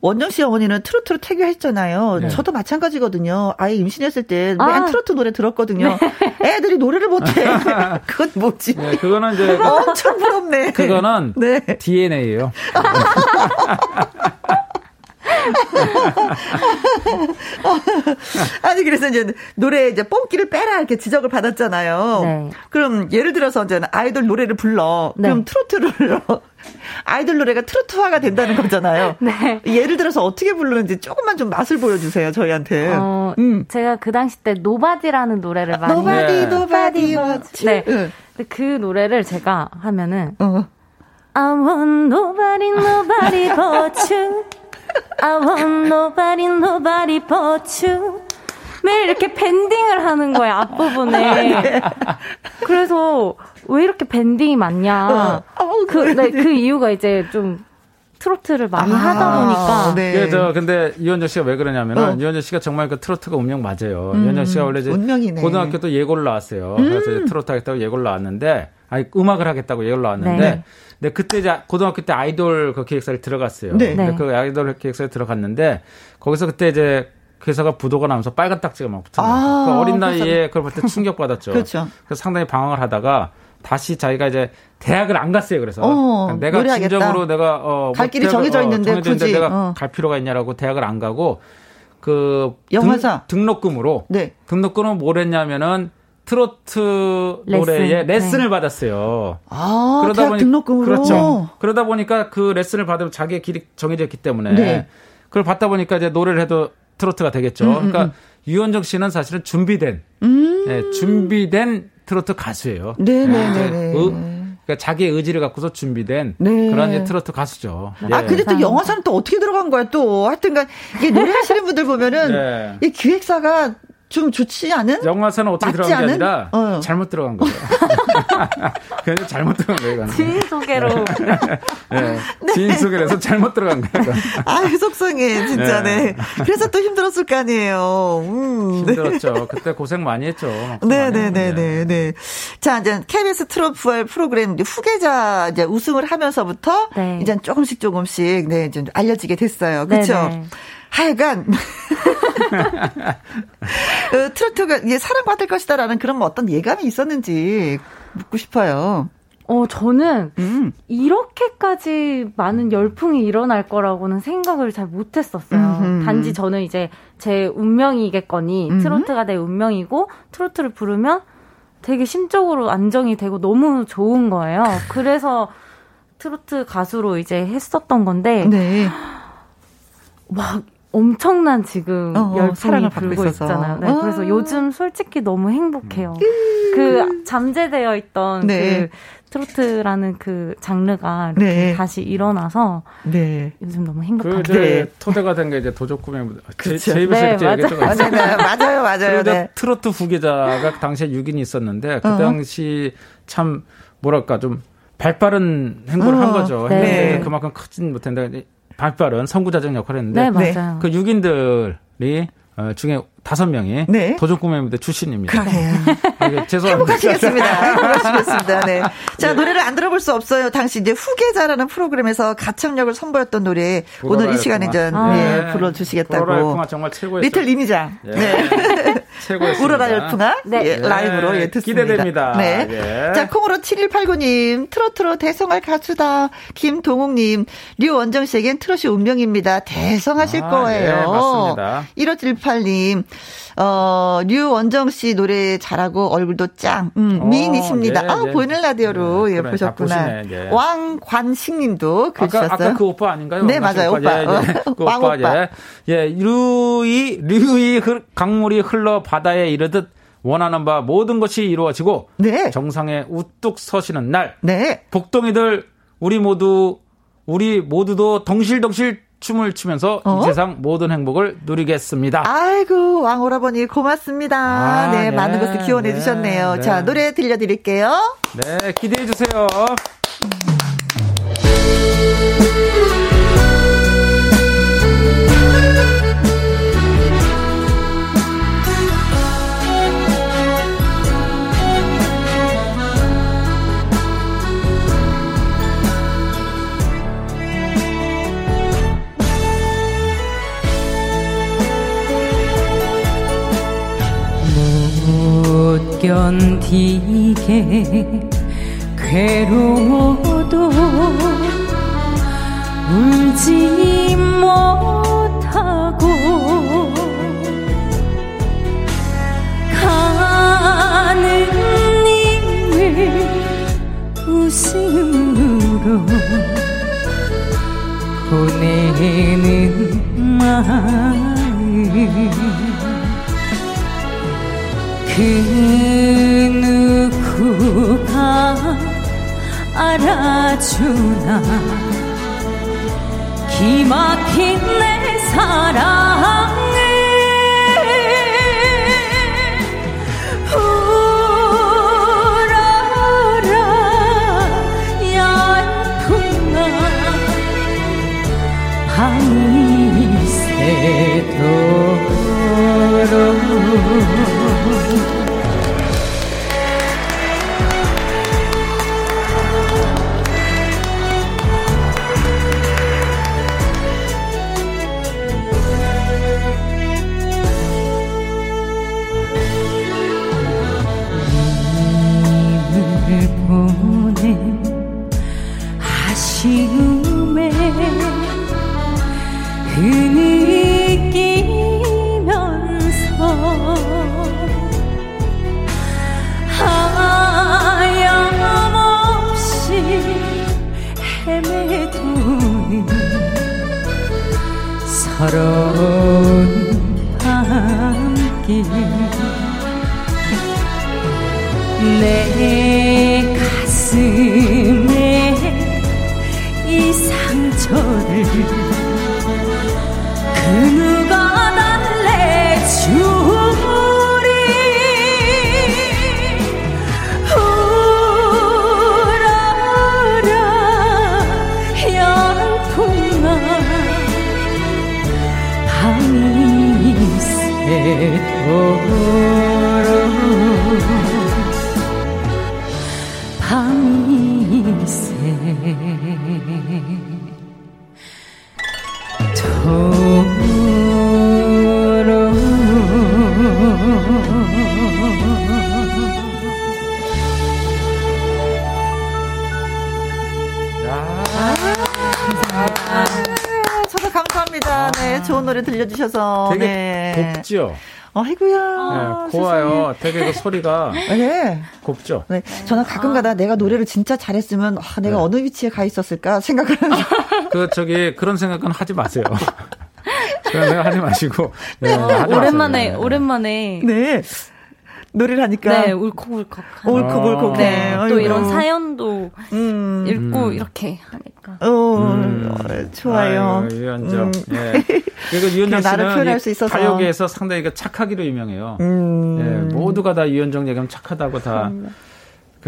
원정 씨 어머니는 트로트로 태교했잖아요. 네. 저도 마찬가지거든요. 아예 임신했을 때맨 아. 트로트 노래 들었거든요. 네. 애들이 노래를 못해. 그건 뭐지? 네, 그거는 이제 엄청 부럽네. 그거는 네. DNA예요. 아니 그래서 이제 노래 이제 뽕기를 빼라 이렇게 지적을 받았잖아요. 네. 그럼 예를 들어서 이제 아이돌 노래를 불러. 네. 그럼 트로트를 아이돌 노래가 트로트화가 된다는 거잖아요. 네. 예를 들어서 어떻게 부르는지 조금만 좀 맛을 보여주세요 저희한테. 어, 음. 제가 그 당시 때 Nobody라는 노래를 많이. Nobody nobody. 네. 네. 그 노래를 제가 하면은. 어. I want nobody, nobody but you. I want nobody, nobody but you. 매일 이렇게 밴딩을 하는 거예요, 앞부분에. 그래서 왜 이렇게 밴딩이 많냐. 어, 그, 네, 그 이유가 이제 좀 트로트를 많이 아, 하다 보니까. 네. 그래서 근데 이현정 씨가 왜 그러냐면은 어. 이현정 씨가 정말 그 트로트가 운명 맞아요. 음, 이현정 씨가 원래 이제 운명이네. 고등학교 도 예고를 나왔어요. 음. 그래서 이제 트로트 하겠다고 예고를 나왔는데 아니 음악을 하겠다고 예고를 나왔는데 네. 근데 그때 이제 고등학교 때 아이돌 그 기획사를 들어갔어요. 네. 네. 그 아이돌 기획사에 들어갔는데 거기서 그때 이제 그 회사가 부도가 나면서 빨간 딱지가 막 거예요. 아, 그러니까 어린 나이에 그걸 볼 때 충격 받았죠. 그렇죠. 그래서 상당히 방황을 하다가 다시 자기가 이제 대학을 안 갔어요. 그래서 어, 그러니까 내가 노래하겠다. 진정으로 내가 어, 갈뭐 길이 정해져 있는데 어, 굳이 내가 어. 갈 필요가 있냐라고 대학을 안 가고 그 영화사 등, 록금으로 네. 등록금으로 뭘 했냐면은 트로트 레슨. 노래에 레슨을 네. 받았어요. 아, 그러다 보니 등록금으로 그렇죠. 그러다 보니까 그 레슨을 받으면 자기의 길이 정해져 있기 때문에 네. 그걸 받다 보니까 이제 노래를 해도 트로트가 되겠죠. 음, 음 그러니까 음. 유현정 씨는 사실은 준비된 음. 네, 준비된 트로트 가수예요. 네 네네. 네, 그러니까 자기의 의지를 갖고서 준비된 네. 그런 이제 트로트 가수죠. 아, 예. 근데 또 영화사는 또 어떻게 들어간 거야, 또. 하여튼간, 이게 노래하시는 분들 보면은, 네. 이 기획사가 좀 좋지 않은? 영화사는 어떻게 들어간 게 않은? 아니라 어. 잘못 들어간 거예요. 그냥 잘못 들어간 거예요. 지인 소개로. 네. 네. 지인 소개를 해서 잘못 들어간 거예요. 아, 속상해, 진짜, 네. 네. 그래서 또 힘들었을 거 아니에요. 음. 힘들었죠. 그때 고생 많이 했죠. 네네네네. 네, 네, 네. 자, 이제 KBS 트로프월 프로그램 후계자 이제 우승을 하면서부터 네. 이제 조금씩 조금씩 네, 이제 알려지게 됐어요. 그렇죠? 하여간 어, 트로트가 예, 사랑받을 것이다라는 그런 뭐 어떤 예감이 있었는지 묻고 싶어요. 어, 저는 음. 이렇게까지 많은 열풍이 일어날 거라고는 생각을 잘 못했었어요. 음흠. 단지 저는 이제 제 운명이겠거니 음흠. 트로트가 내 운명이고 트로트를 부르면 되게 심적으로 안정이 되고 너무 좋은 거예요. 그래서 트로트 가수로 이제 했었던 건데 네. 막 엄청난 지금 어, 어 열풍이 불고 있잖아요. 네, 어. 그래서 요즘 솔직히 너무 행복해요. 음. 그 잠재되어 있던 네. 그 트로트라는 그 장르가 네. 다시 일어나서 네. 요즘 너무 행복합니다. 그 네. 토대가 된 게 이제 도적구매 그렇죠. 제, 제 입에서 네, 맞아요. 맞아요. 네, 맞아요, 맞아요. 네. 트로트 후계자가 당시에 6인이 있었는데 그 어. 당시 참 뭐랄까 좀 발빠른 행보를 어. 한 거죠. 네. 그만큼 크진 못했는데 발빠른 선구자적 역할을 했는데 네, 맞아요. 그 6인들이 어, 중에 다섯 명이 네. 도전 꿈의 무대 출신입니다. 그래요. 네, 죄송합니다. 행복하시겠습니다. 행복하시겠습니다. 네. 자, 네. 노래를 안 들어볼 수 없어요. 당시 이제 후계자라는 프로그램에서 가창력을 선보였던 노래 오늘 이 시간에 전 아. 네, 불러주시겠다고. 정말 최고였어요. 리틀 리미장. 예. 네. 최고였습니다. 우러라 열풍아. 네. 예, 라이브로 예, 듣습니다. 기대됩니다. 네. 예. 자, 콩으로 7189님, 트로트로 대성할 가수다. 김동욱님, 류원정 씨에겐 트롯이 운명입니다. 대성하실 아, 거예요. 예, 맞습니다. 1578님, 어, 류 원정 씨 노래 잘하고 얼굴도 짱. 음, 어, 미인이십니다. 네, 아, 네. 보이는 라디오로 네, 예, 그래, 보셨구나. 네. 왕관식 님도 글 주셨어요. 아까 그 오빠 아닌가요? 네, 맞아요. 오빠. 예, 예. 그 왕 오빠. 예. 예, 류이, 류이 강물이 흘러 바다에 이르듯 원하는 바 모든 것이 이루어지고 네. 정상에 우뚝 서시는 날. 네. 복덩이들 우리 모두 우리 모두도 덩실덩실 춤을 추면서 어? 이 세상 모든 행복을 누리겠습니다. 아이고 왕오라버니 고맙습니다. 아, 네, 네, 많은 것을 기원해 네, 주셨네요. 네. 자 노래 들려드릴게요. 네 기대해 주세요. 음. 견디게 괴로워도 울지 못하고 가는 님을 웃음으로 보내는 마음 그 누구가 알아주나? 기막힌 내 사랑 서러운 밤길 내 가슴에 이 상처를 노래 들려주셔서. 되게 네. 곱죠? 아이고야. 네, 고와요. 되게 그 소리가. 네. 곱죠? 네. 저는 가끔 가다 내가 노래를 진짜 잘했으면, 아, 내가 네. 어느 위치에 가 있었을까 생각을 하는. 그, 저기, 그런 생각은 하지 마세요. 그런 생각 하지 마시고. 네, 하지 오랜만에, 마세요. 오랜만에. 네. 노래를 하니까. 네, 울컥울컥. 울컥울컥. 네. 네. 또 이런 사연도 음. 읽고 음. 이렇게 하니까. 어, 음. 좋아요. 아유, 유현정. 음. 예. 그리고 유현정 씨는 가요계에서 상당히 그 착하기로 유명해요. 음. 예, 모두가 다 유현정 얘기하면 착하다고 다.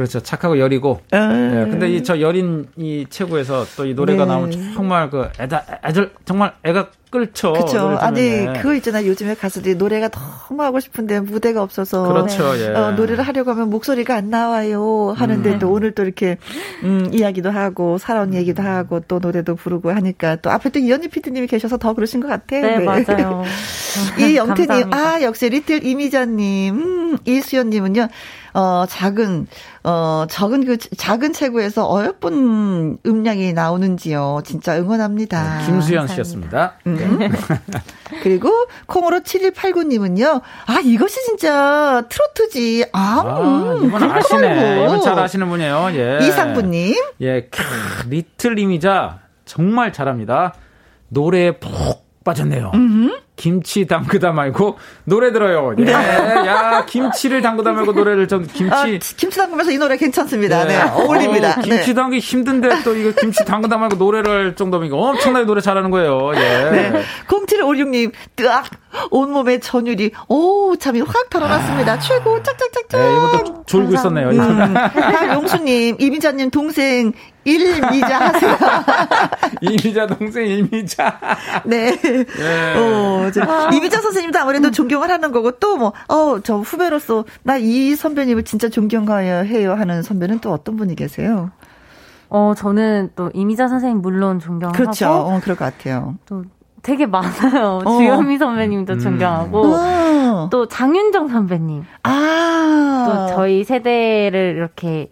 그렇죠. 착하고 여리고. 예. 근데 이 저 여린 이 체구에서 또 이 노래가 네. 나오면 정말 그 애다 애들 정말 애가 끌죠. 그렇죠. 아니 그거 있잖아요. 요즘에 가수들이 노래가 너무 하고 싶은데 무대가 없어서 그렇죠. 예. 어, 노래를 하려고 하면 목소리가 안 나와요. 하는데 음. 또 오늘 또 이렇게 음, 이야기도 하고 살아온 얘기도 하고 또 노래도 부르고 하니까 또 앞에 또 이현희 PD님이 계셔서 더 그러신 것 같아요. 네, 네. 맞아요. 이 영태님, 아 역시 리틀 이미자님, 음, 이수연님은요. 어, 작은, 어, 적은 그, 작은 체구에서 어여쁜 음량이 나오는지요. 진짜 응원합니다. 네, 김수현 씨였습니다. 음. 네. 그리고 콩으로 7189님은요. 아, 이것이 진짜 트로트지. 아, 아 음, 이건 아시네. 이건 잘 아시는 분이에요. 예. 이상부님. 예, 캬, 리틀 이미자 정말 잘합니다. 노래에 푹 빠졌네요. 음 흠. 김치 담그다 말고 노래 들어요. 예. 네. 야, 김치를 담그다 말고 노래를 좀 김치. 아, 김치 담그면서 이 노래 괜찮습니다. 네. 네. 어울립니다. 어, 김치 네. 담기 힘든데 또 이거 김치 담그다 말고 노래를 정도면 엄청나게 노래 잘하는 거예요. 예. 네. 0756님, 뜨악! 온몸에 전율이, 오, 잠이 확 달아났습니다. 아. 최고, 짝짝짝짝. 네, 이것도 졸고 있었네요. 음. 용수님, 이민자님 동생, 일미자 하세요. 이미자 동생 일미자. 네. 예. 어, 아. 이미자 선생님도 아무래도 존경을 하는 거고 또 뭐, 어, 저 후배로서 나 이 선배님을 진짜 존경해요 하는 선배는 또 어떤 분이 계세요? 어, 저는 또 이미자 선생님 물론 존경하고 그렇죠. 어, 그럴 것 같아요. 또 되게 많아요. 어. 주현미 선배님도 음. 존경하고 어. 또 장윤정 선배님. 아. 또 저희 세대를 이렇게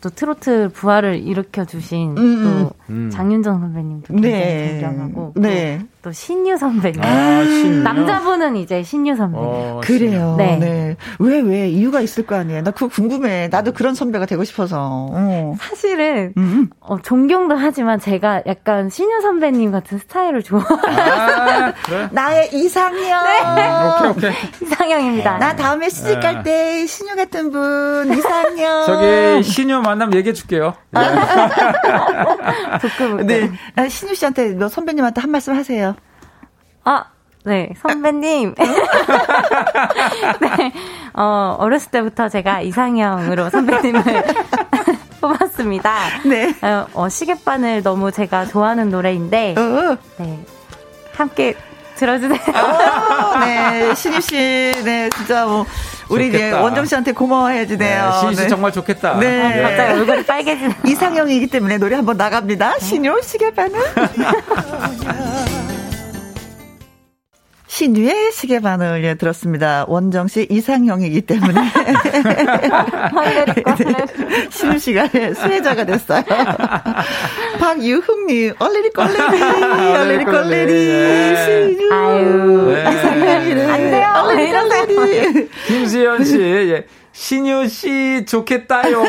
또 트로트 부활을 일으켜 주신 음, 음. 또 음. 장윤정 선배님도 굉장히 네. 존경하고 네. 또, 또 신유 선배님. 아, 신유? 남자분은 이제 신유 선배님. 어, 그래요. 네. 네. 왜, 왜? 이유가 있을 거 아니에요? 나 그거 궁금해. 나도 그런 선배가 되고 싶어서. 어. 사실은, 음. 어, 존경도 하지만 제가 약간 신유 선배님 같은 스타일을 좋아해요. 아, 그래? 나의 이상형. 네. 음, 오케이, 오케이. 이상형입니다. 나 다음에 시집 갈때 네. 신유 같은 분, 이상형. 저기, 신유 만나면 얘기해 줄게요. 네. 네. 아, 신유 씨한테, 너 선배님한테 한 말씀 하세요. 아, 네, 선배님. 네, 어, 어렸을 때부터 제가 이상형으로 선배님을 뽑았습니다. 네. 어, 어, 시계바늘 너무 제가 좋아하는 노래인데, 어. 네. 함께 들어주세요. 어, 네, 신유 씨, 네, 진짜 뭐, 우리 이제 원정 씨한테 고마워해야지 돼요. 네, 신유 씨 네. 정말 좋겠다. 네. 네. 갑자기 얼굴이 빨개지는. 이상형이기 때문에 노래 한번 나갑니다. 신유 시계바늘. 신유의 시계 바늘 예, 들었습니다. 원정 씨 이상형이기 때문에 신유 씨가 수혜자가 됐어요. 박유흥님 얼레리 꼴레리 얼레리 꼴레리 신유 아유 이상형이네 안 돼요 얼레리 꼴레리 김수현 씨 예. 신유 씨 좋겠다요.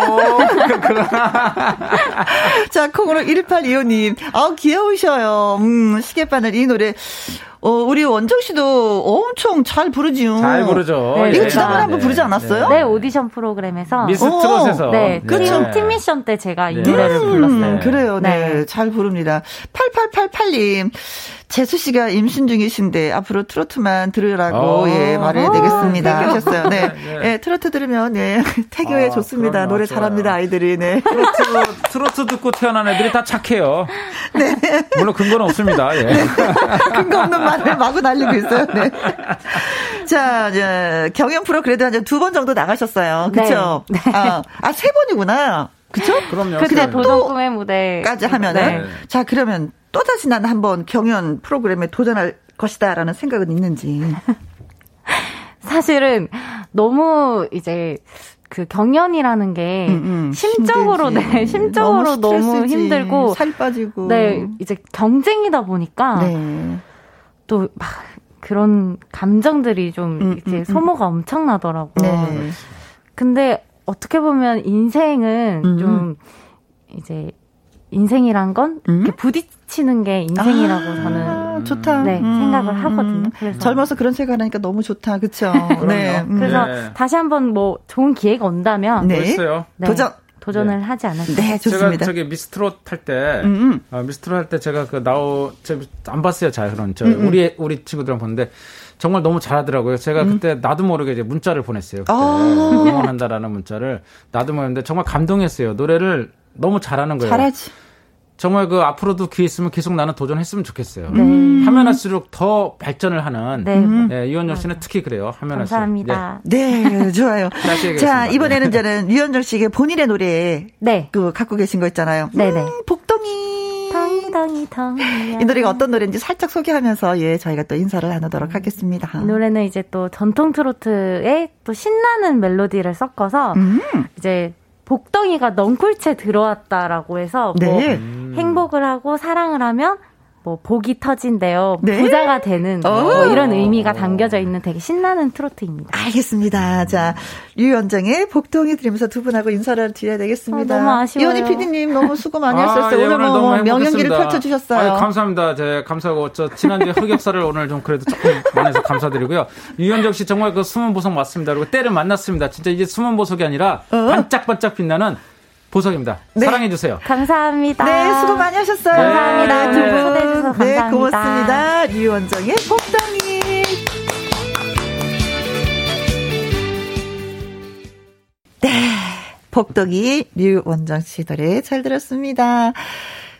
자, 콩으로 1825님. 아, 귀여우셔요. 음, 시계바늘 이 노래 어, 우리 원정 씨도 엄청 잘 부르지요. 잘 부르죠. 네, 이거 지난번에 네. 한번 부르지 않았어요? 네, 오디션 프로그램에서. 미스 트롯에서. 네, 그렇죠. 네. 팀 미션 때 제가 이 네. 노래를 불렀어요. 음, 그래요, 네. 네. 잘 부릅니다. 8888님. 재수 씨가 임신 중이신데 앞으로 트로트만 들으라고 어. 예 말해야 되겠습니다 어, 하셨어요. 네. 네. 예, 트로트 들으면 예 태교에 아, 좋습니다. 노래 좋아요. 잘합니다 아이들이. 네. 트로트 트로트 듣고 태어난 애들이 다 착해요. 네. 물론 근거는 없습니다. 예. 네. 근거 없는 말을 마구 날리고 있어요. 네. 자, 이제 경연 프로 그래도 한 두 번 정도 나가셨어요. 그렇죠? 네. 아, 아, 세 번이구나. 그쵸? 그럼요. 근데 도전 꿈의 무대까지 하면은. 네. 자, 그러면 또다시 나는 한번 경연 프로그램에 도전할 것이다라는 생각은 있는지. 사실은 너무 이제 그 경연이라는 게 음, 음, 심적으로 힘들지. 네 심적으로 너무, 너무, 힘들고 살 빠지고 네 이제 경쟁이다 보니까 네. 또 막 그런 감정들이 좀 음, 이제 음, 음. 소모가 엄청나더라고요. 네. 근데 어떻게 보면 인생은 음. 좀 이제 인생이란 건 음? 부딪히는 게 인생이라고 아, 저는 좋다. 네, 음, 생각을 하거든요. 그래서 젊어서 그런 생각을 하니까 너무 좋다. 그렇죠? 네. 그래서 네. 다시 한번 뭐 좋은 기회가 온다면 네. 네. 도전 도전을 네. 하지 않을까. 네, 좋습니다. 제가 저기 미스트롯 할때 음, 어, 미스트롯 할 때 제가 그 나오 안 봤어요. 잘 그런 저 음음. 우리 우리 친구들랑 봤는데 정말 너무 잘하더라고요. 제가 음. 그때 나도 모르게 이제 문자를 보냈어요. 그때 아~ 응원한다라는 문자를 나도 모르는데 정말 감동했어요. 노래를 너무 잘하는 거예요. 잘하지. 정말 그 앞으로도 기회 있으면 계속 나는 도전했으면 좋겠어요. 네. 하면 할수록 더 발전을 하는 네. 네, 유현정 씨는 특히 그래요. 하면 감사합니다. 네, 네 좋아요. 자 이번에는 저는 유현정 씨에게 본인의 노래 네. 그 갖고 계신 거 있잖아요. 네네. 음, 복덩이. 덩이 덩이 이 노래가 어떤 노래인지 살짝 소개하면서 예 저희가 또 인사를 나누도록 하겠습니다. 이 노래는 이제 또 전통 트로트에 또 신나는 멜로디를 섞어서 음. 이제 복덩이가 넝쿨채 들어왔다라고 해서 뭐 네. 행복을 하고 사랑을 하면 뭐 복이 터진대요. 네? 부자가 되는 뭐 이런 의미가 담겨져 있는 되게 신나는 트로트입니다. 알겠습니다. 자, 유연정의 복덩이 들으면서 두 분하고 인사를 드려야 되겠습니다. 어, 너무 아쉬워요. 이현희 PD님 너무 수고 많이 아, 하셨어요. 예, 오늘 뭐 명연기를 펼쳐주셨어요. 아유, 감사합니다. 제 감사하고 저 지난주에 흑역사를 오늘 좀 그래도 조금 많이 해서 감사드리고요. 유연정 씨 정말 그 숨은 보석 맞습니다. 그리고 때를 만났습니다. 진짜 이제 숨은 보석이 아니라 어? 반짝반짝 빛나는 보석입니다. 네. 사랑해주세요. 감사합니다. 네, 수고 많이 하셨어요. 네. 감사합니다. 두분 초대해주셔서 네, 감사합니다. 네, 고맙습니다. 류원정의 복덩이. 네, 복덩이 류원정 씨 노래 잘 들었습니다.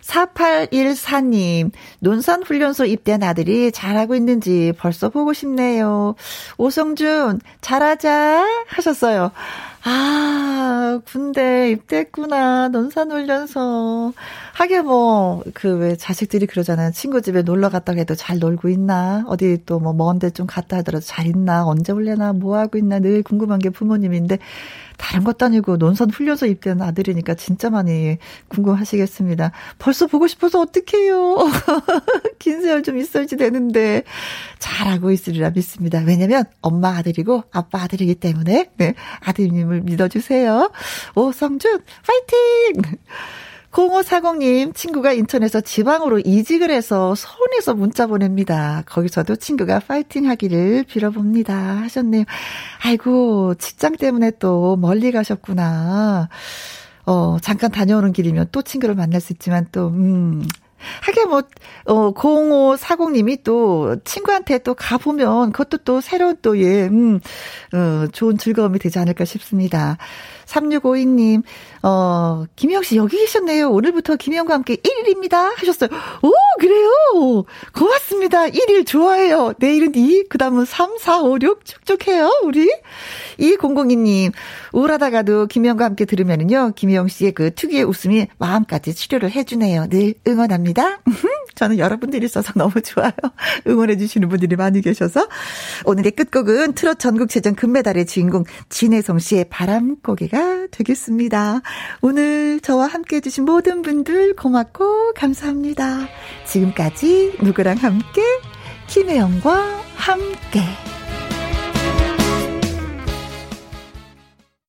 4814님, 논산훈련소 입대한 아들이 잘하고 있는지 벌써 보고 싶네요. 오성준, 잘하자 하셨어요. 아, 군대 입대했구나. 논산훈련소. 하게 뭐, 그 왜 자식들이 그러잖아요. 친구 집에 놀러 갔다 해도 잘 놀고 있나? 어디 또 뭐 먼데 좀 갔다 하더라도 잘 있나? 언제 올려나? 뭐 하고 있나? 늘 궁금한 게 부모님인데, 다른 것도 아니고 논산 훈련소 입대한 아들이니까 진짜 많이 궁금하시겠습니다. 벌써 보고 싶어서 어떡해요. 긴 세월 좀 있어야지 되는데 잘하고 있으리라 믿습니다. 왜냐면 엄마 아들이고 아빠 아들이기 때문에 네, 아드님을 믿어주세요. 오성준 파이팅! 0540님, 친구가 인천에서 지방으로 이직을 해서 서운해서 문자 보냅니다. 거기서도 친구가 파이팅 하기를 빌어봅니다. 하셨네요. 아이고, 직장 때문에 또 멀리 가셨구나. 어, 잠깐 다녀오는 길이면 또 친구를 만날 수 있지만 또, 음, 하게 뭐, 어, 0540님이 또 친구한테 또 가보면 그것도 또 새로운 또, 예, 음, 어, 좋은 즐거움이 되지 않을까 싶습니다. 3652님, 어, 김영 씨 여기 계셨네요. 오늘부터 김영과 함께 1일입니다. 하셨어요. 오, 그래요? 고맙습니다. 1일 좋아해요. 내일은 2, 그 다음은 3, 4, 5, 6 쭉쭉 해요, 우리. 2002님, 우울하다가도 김영과 함께 들으면은요, 김영 씨의 그 특유의 웃음이 마음까지 치료를 해주네요. 늘 응원합니다. 저는 여러분들이 있어서 너무 좋아요. 응원해주시는 분들이 많이 계셔서. 오늘의 끝곡은 트롯 전국체전 금메달의 주인공 진혜성 씨의 바람고개 가 되겠습니다. 오늘 저와 함께 해주신 모든 분들 고맙고 감사합니다. 지금까지 누구랑 함께? 김혜영과 함께.